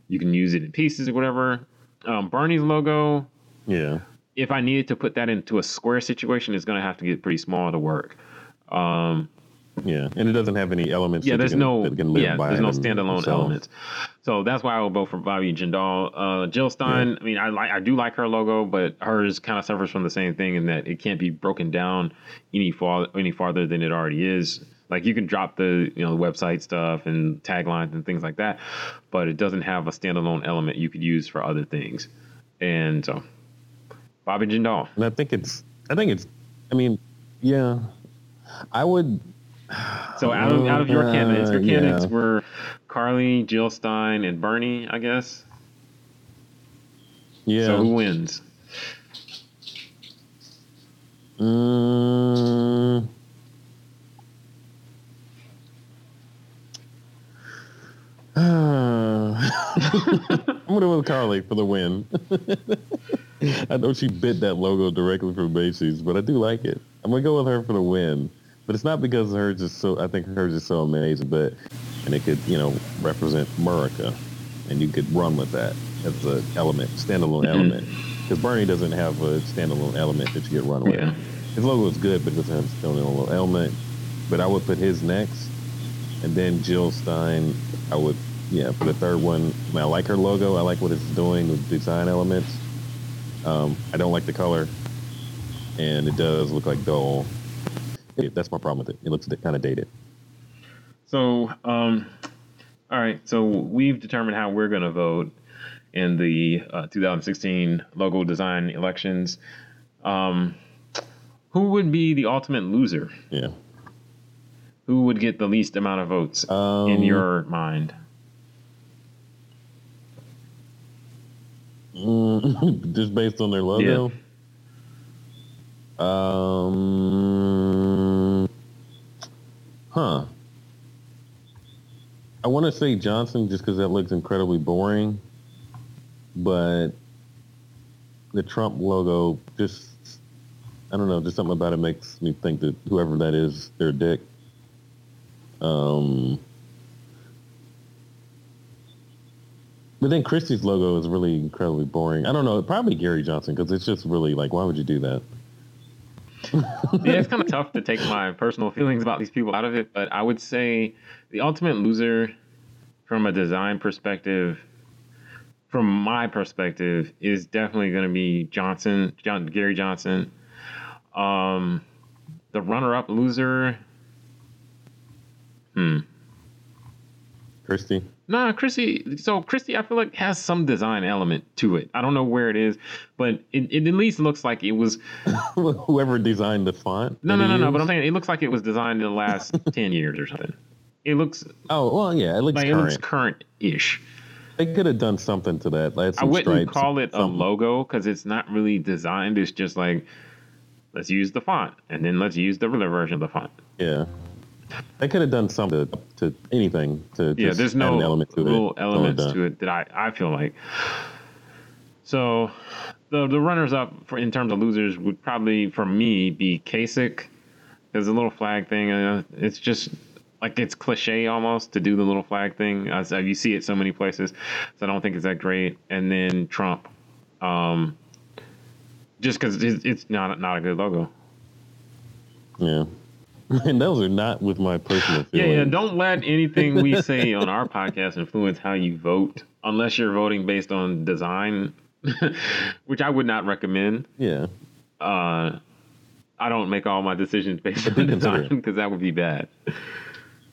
Speaker 2: You can use it in pieces or whatever. Um, Bernie's logo,
Speaker 3: Yeah.
Speaker 2: if I needed to put that into a square situation, it's going to have to get pretty small to work. Um,
Speaker 3: Yeah. And it doesn't have any elements.
Speaker 2: yeah,
Speaker 3: that
Speaker 2: there's
Speaker 3: can,
Speaker 2: no
Speaker 3: that can live
Speaker 2: yeah,
Speaker 3: by
Speaker 2: there's no standalone
Speaker 3: themselves.
Speaker 2: elements. So that's why I will vote for Bobby Jindal. Uh, Jill Stein, I mean, I like I do like her logo, but hers kind of suffers from the same thing in that it can't be broken down any far any farther than it already is. Like you can drop the you know the website stuff and taglines and things like that, but it doesn't have a standalone element you could use for other things. And so, Bobby Jindal.
Speaker 3: And I think it's, I think it's, I mean, yeah, I would.
Speaker 2: So out of out of your
Speaker 3: Uh,
Speaker 2: candidates, your candidates
Speaker 3: yeah.
Speaker 2: were Carly, Jill Stein, and Bernie, I guess.
Speaker 3: Yeah.
Speaker 2: So who wins?
Speaker 3: Mm. I'm gonna go with Carly for the win. I know she bit that logo directly from Macy's, but I do like it. I'm gonna go with her for the win. But it's not because hers is so. I think hers is so amazing, but and it could you know represent America, and you could run with that as an element, standalone element. Because Bernie doesn't have a standalone element that you could run with.
Speaker 2: Yeah.
Speaker 3: His logo is good, but it doesn't have a standalone element. But I would put his next, and then Jill Stein. I would, yeah, for the third one. I, mean, I like her logo. I like what it's doing with design elements. Um, I don't like the color, and it does look like dull. It- that's my problem with it. It looks kind of dated.
Speaker 2: So, um, all right. So we've determined how we're going to vote in the uh, 2016 logo design elections. Um, who would be the ultimate loser?
Speaker 3: Yeah.
Speaker 2: Who would get the least amount of votes
Speaker 3: Um,
Speaker 2: in your mind?
Speaker 3: Just based on their logo. Um. Huh. I want to say Johnson just because that looks incredibly boring, but the Trump logo just I don't know, just something about it makes me think that whoever that is, they're a dick. Um. But then Christie's logo is really incredibly boring. I don't know, probably Gary Johnson because it's just really like, why would you do that?
Speaker 2: yeah, it's kind of tough to take my personal feelings about these people out of it, but I would say the ultimate loser from a design perspective, from my perspective, is definitely going to be Johnson, John, Gary Johnson. Um, the runner-up loser, hmm.
Speaker 3: Christie.
Speaker 2: Nah, Chrissy. So Christie, I feel like has some design element to it. I don't know where it is, but it, it at least looks like it was.
Speaker 3: Whoever designed the font.
Speaker 2: No, no, no, no. But? I'm saying it looks like it was designed in the last ten years or something. It looks
Speaker 3: Oh well, yeah, it looks
Speaker 2: like it
Speaker 3: current.
Speaker 2: looks current-ish.
Speaker 3: They could have done something to that. Like
Speaker 2: I wouldn't
Speaker 3: stripes,
Speaker 2: call it a logo because it's not really designed. It's just like let's use the font and then let's use the other version of the font.
Speaker 3: Yeah, they could have done something to, to anything to.
Speaker 2: yeah,
Speaker 3: just
Speaker 2: there's no
Speaker 3: element to
Speaker 2: real
Speaker 3: it.
Speaker 2: elements to it that I, I feel like. So, the the runners up for in terms of losers would probably for me be Kasich. There's a little flag thing. Uh, it's just like it's cliche almost to do the little flag thing. Uh, you see it so many places, so I don't think it's that great. And then Trump, um, just because it's, it's not not a good logo.
Speaker 3: Yeah, and those are not with my personal feelings.
Speaker 2: yeah. yeah. Don't let anything we say on our podcast influence how you vote, unless you're voting based on design, which I would not recommend.
Speaker 3: yeah.
Speaker 2: Uh, I don't make all my decisions based on design because that would be bad.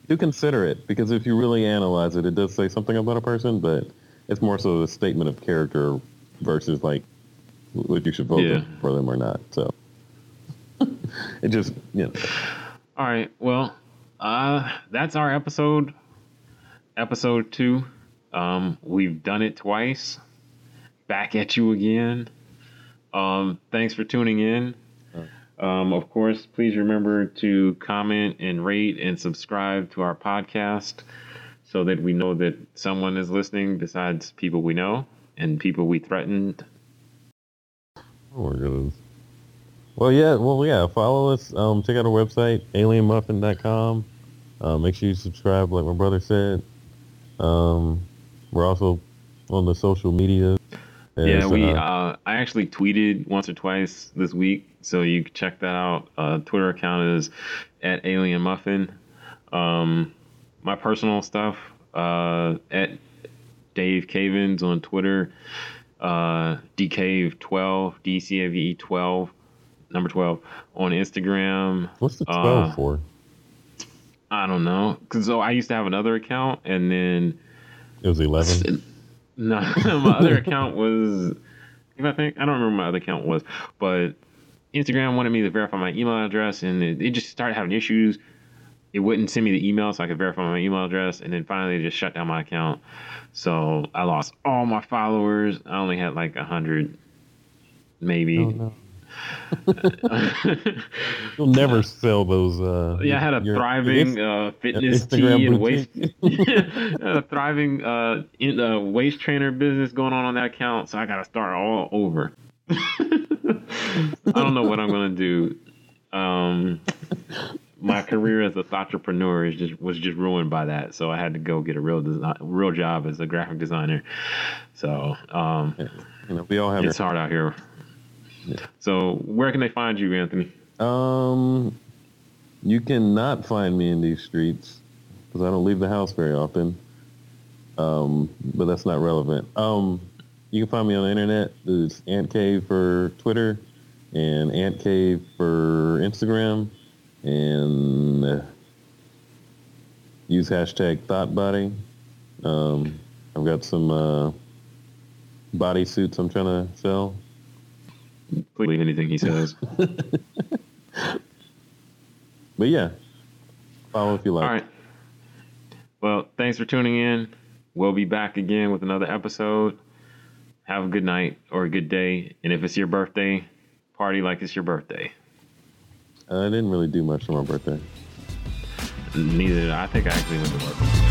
Speaker 3: do consider it because if you really analyze it, it does say something about a person, but it's more so a statement of character versus like what you should vote
Speaker 2: Yeah.
Speaker 3: for them or not. So it just you know
Speaker 2: All right. Well, uh, that's our episode. Episode two. Um, we've done it twice. Back at you again. Um, thanks for tuning in. Um, of course, please remember to comment and rate and subscribe to our podcast so that we know that someone is listening besides people we know and people we threatened.
Speaker 3: Oh my goodness. Well, yeah, well, yeah. Follow us. Um, check out our website, alienmuffin.com. Uh, make sure you subscribe, like my brother said. Um, we're also on the social media.
Speaker 2: Yeah, we.
Speaker 3: uh,
Speaker 2: Uh, I actually tweeted once or twice this week, so you can check that out. Uh, Twitter account is at Alien Muffin. Um, my personal stuff uh, at Dave Cavens on Twitter. Uh, DCave12, DCAVE 12, number 12 on Instagram.
Speaker 3: What's the 12
Speaker 2: Uh,
Speaker 3: for?
Speaker 2: I don't know. Cause so I used to have another account and then
Speaker 3: It was 11.
Speaker 2: no, my other account was, if I think, I don't remember what my other account was, but Instagram wanted me to verify my email address and it, it just started having issues. It wouldn't send me the email so I could verify my email address. And then finally it just shut down my account. So I lost all my followers. I only had like a hundred, maybe.
Speaker 3: Oh, no. You'll never sell those. Uh,
Speaker 2: Yeah, I had a
Speaker 3: your-
Speaker 2: thriving uh, fitness
Speaker 3: Instagram
Speaker 2: tea and waist, a thriving uh, in, uh, waist trainer business going on on that account. So I got to start all over. I don't know what I'm gonna do. Um, my career as a thought entrepreneur is just was just ruined by that. So I had to go get a real design, real job as a graphic designer. So um,
Speaker 3: you know, we all have.
Speaker 2: it's hard out here. So where can they find you, Anthony?
Speaker 3: Um, you cannot find me in these streets because I don't leave the house very often. Um, but that's not relevant. Um, you can find me on the internet. It's Ant Cave for Twitter and Ant Cave for Instagram, and uh, use hashtag ThoughtBody. Um, I've got some uh, body suits I'm trying to sell.
Speaker 2: Believe anything he says.
Speaker 3: But yeah, follow if you like.
Speaker 2: All right. Well, thanks for tuning in. We'll be back again with another episode. Have a good night or a good day. And if it's your birthday, party like it's your birthday.
Speaker 3: I didn't really do much for my birthday.
Speaker 2: Neither did I. I think I actually went to work.